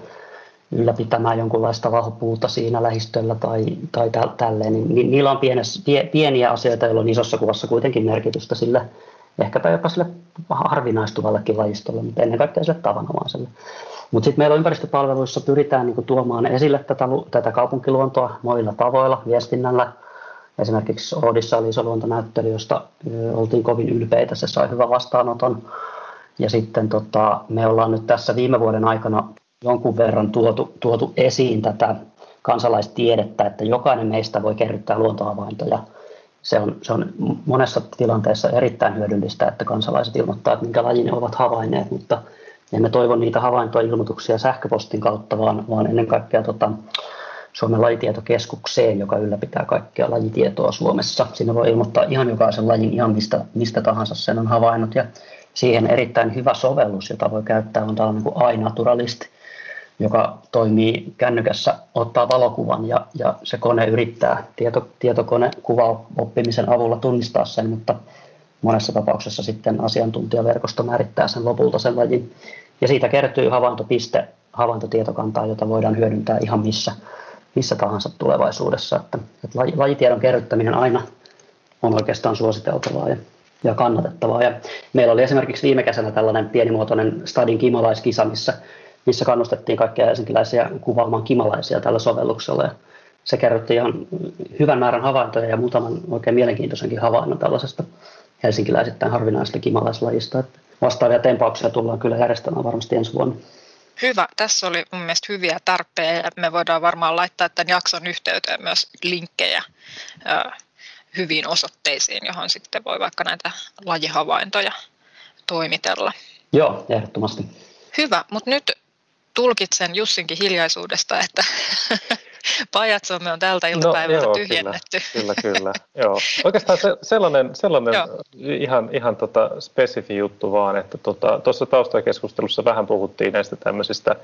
ylläpitämään jonkunlaista vahvuutta siinä lähistöllä tai, tai tälleen, niin, niin niillä on pienes, pie, pieniä asioita, joilla on isossa kuvassa kuitenkin merkitystä sille, ehkäpä jopa sille harvinaistuvallekin lajistolle, mutta ennen kaikkea sille tavanomaiselle. Mutta sitten meillä ympäristöpalveluissa pyritään niinku tuomaan esille tätä, tätä kaupunkiluontoa muilla tavoilla, viestinnällä, Esimerkiksi Oodissa oli iso josta oltiin kovin ylpeitä, se sai hyvän vastaanoton. Ja sitten tota, me ollaan nyt tässä viime vuoden aikana jonkun verran tuotu, tuotu esiin tätä kansalaistiedettä, että jokainen meistä voi kerryttää luontohavaintoja. Se on, se on monessa tilanteessa erittäin hyödyllistä, että kansalaiset ilmoittavat, että minkä lajin ne ovat havainneet, mutta emme toivo niitä havaintoja ilmoituksia sähköpostin kautta, vaan, vaan ennen kaikkea tota, Suomen lajitietokeskukseen, joka ylläpitää kaikkea lajitietoa Suomessa. Siinä voi ilmoittaa ihan jokaisen lajin ihan mistä, mistä tahansa sen on havainnut. Ja siihen erittäin hyvä sovellus, jota voi käyttää, on tällainen kuin iNaturalist. joka toimii kännykässä, ottaa valokuvan ja, ja se kone yrittää tieto, tietokone oppimisen avulla tunnistaa sen, mutta monessa tapauksessa sitten asiantuntijaverkosto määrittää sen lopulta sen lajin. Ja siitä kertyy havaintopiste havaintotietokantaa, jota voidaan hyödyntää ihan missä, missä tahansa tulevaisuudessa. Että, että lajitiedon kerryttäminen aina on oikeastaan suositeltavaa ja, ja kannatettavaa. Ja meillä oli esimerkiksi viime kesänä tällainen pienimuotoinen Stadin kimalaiskisa, missä, missä kannustettiin kaikkia helsinkiläisiä kuvaamaan kimalaisia tällä sovelluksella. Ja se kerrotti ihan hyvän määrän havaintoja ja muutaman oikein mielenkiintoisenkin havainnon tällaisesta helsinkiläisittäin harvinaisesta kimalaislajista. Että vastaavia tempauksia tullaan kyllä järjestämään varmasti ensi vuonna. Hyvä. Tässä oli mun mielestä hyviä tarpeja. Me voidaan varmaan laittaa tämän jakson yhteyteen myös linkkejä hyviin osoitteisiin, johon sitten voi vaikka näitä lajihavaintoja toimitella. Joo, ehdottomasti. Hyvä, mutta nyt tulkitsen Jussinkin hiljaisuudesta, että pajatsomme on tältä iltapäivältä no, joo, tyhjennetty. Kyllä, kyllä, kyllä. joo. Oikeastaan se, sellainen, sellainen joo. ihan, ihan tota spesifi juttu vaan, että tota, tuossa taustakeskustelussa vähän puhuttiin näistä tämmöisistä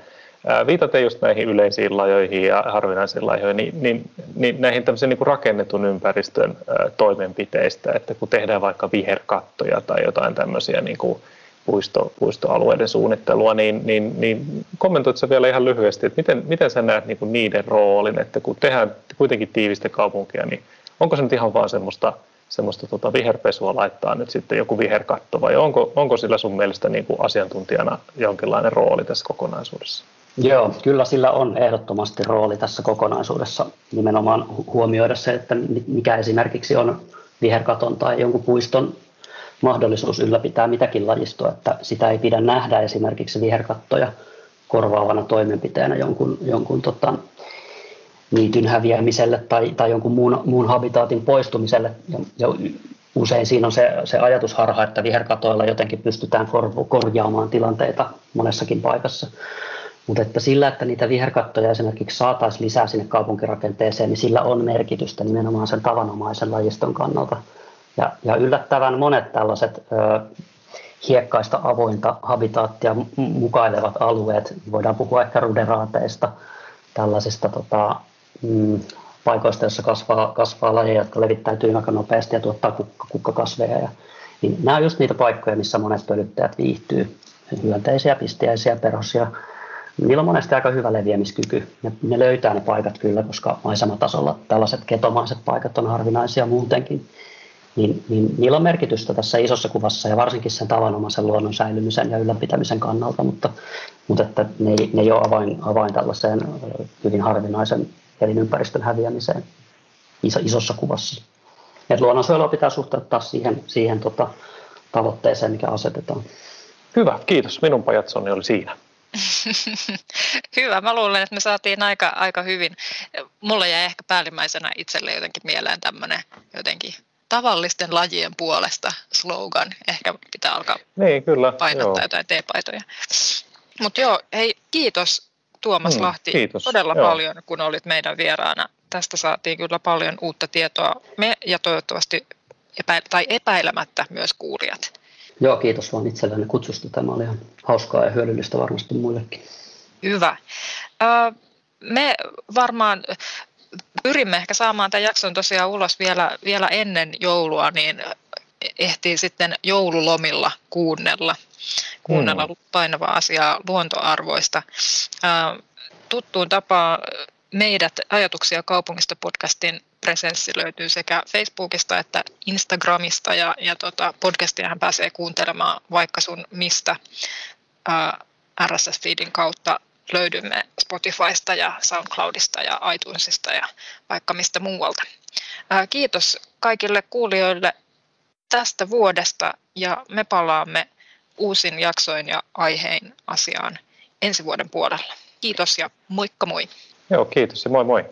Viitaten just näihin yleisiin lajoihin ja harvinaisiin lajoihin, niin, niin, niin näihin tämmöisen niin kuin rakennetun ympäristön toimenpiteistä, että kun tehdään vaikka viherkattoja tai jotain tämmöisiä niin kuin puisto, puistoalueiden suunnittelua, niin, niin, niin kommentoitko vielä ihan lyhyesti, että miten, miten sä näet niin kuin niiden roolin, että kun tehdään kuitenkin tiivistä kaupunkia, niin onko se nyt ihan vaan semmoista, semmoista tota viherpesua laittaa nyt sitten joku viherkatto vai onko, onko sillä sun mielestä niin kuin asiantuntijana jonkinlainen rooli tässä kokonaisuudessa? Joo, kyllä sillä on ehdottomasti rooli tässä kokonaisuudessa nimenomaan huomioida se, että mikä esimerkiksi on viherkaton tai jonkun puiston mahdollisuus ylläpitää mitäkin lajistoa, että sitä ei pidä nähdä esimerkiksi viherkattoja korvaavana toimenpiteenä jonkun, jonkun tota, niityn häviämiselle tai, tai jonkun muun, muun habitaatin poistumiselle. Ja, ja usein siinä on se, se ajatusharha, että viherkatoilla jotenkin pystytään kor, korjaamaan tilanteita monessakin paikassa. Mutta että sillä, että niitä viherkattoja esimerkiksi saataisiin lisää sinne kaupunkirakenteeseen, niin sillä on merkitystä nimenomaan sen tavanomaisen lajiston kannalta. Ja, ja yllättävän monet tällaiset ö, hiekkaista avointa habitaattia mukailevat alueet, voidaan puhua ehkä ruderaateista, tällaisista tota, mm, paikoista, joissa kasvaa, kasvaa lajeja, jotka levittäytyy aika nopeasti ja tuottaa kukka, kukkakasveja. Ja, niin nämä on just niitä paikkoja, missä monet pölyttäjät viihtyy. Hyönteisiä, pistiäisiä, perhosia. Niillä on monesti aika hyvä leviämiskyky. Ne, ne löytää ne paikat kyllä, koska maisematasolla tällaiset ketomaiset paikat on harvinaisia muutenkin niin, niin niillä on merkitystä tässä isossa kuvassa ja varsinkin sen tavanomaisen luonnon säilymisen ja ylläpitämisen kannalta, mutta, mutta että ne, ne ei ole avain, avain tällaiseen hyvin harvinaisen elinympäristön häviämiseen iso, isossa kuvassa. Et luonnonsuojelua pitää suhteuttaa siihen, siihen tota, tavoitteeseen, mikä asetetaan. Hyvä, kiitos. Minun pajatsoni oli siinä. Hyvä, mä luulen, että me saatiin aika, aika hyvin. Mulle jäi ehkä päällimmäisenä itselle jotenkin mieleen tämmöinen jotenkin tavallisten lajien puolesta slogan. Ehkä pitää alkaa niin, kyllä, painottaa joo. jotain teepaitoja. Mutta joo, hei, kiitos Tuomas hmm, Lahti kiitos, todella joo. paljon, kun olit meidän vieraana. Tästä saatiin kyllä paljon uutta tietoa me ja toivottavasti epä, tai epäilemättä myös kuulijat. Joo, kiitos vaan itselleni kutsusta. Tämä oli ihan hauskaa ja hyödyllistä varmasti muillekin. Hyvä. Me varmaan pyrimme ehkä saamaan tämän jakson tosiaan ulos vielä, vielä ennen joulua, niin ehtii sitten joululomilla kuunnella, kuunnella mm. painavaa asiaa luontoarvoista. Tuttuun tapaan meidät Ajatuksia kaupungista podcastin presenssi löytyy sekä Facebookista että Instagramista ja, ja tota, hän pääsee kuuntelemaan vaikka sun mistä RSS-feedin kautta löydymme Spotifysta ja SoundCloudista ja iTunesista ja vaikka mistä muualta. Kiitos kaikille kuulijoille tästä vuodesta ja me palaamme uusin jaksoin ja aiheen asiaan ensi vuoden puolella. Kiitos ja moikka moi. Joo, kiitos ja moi moi.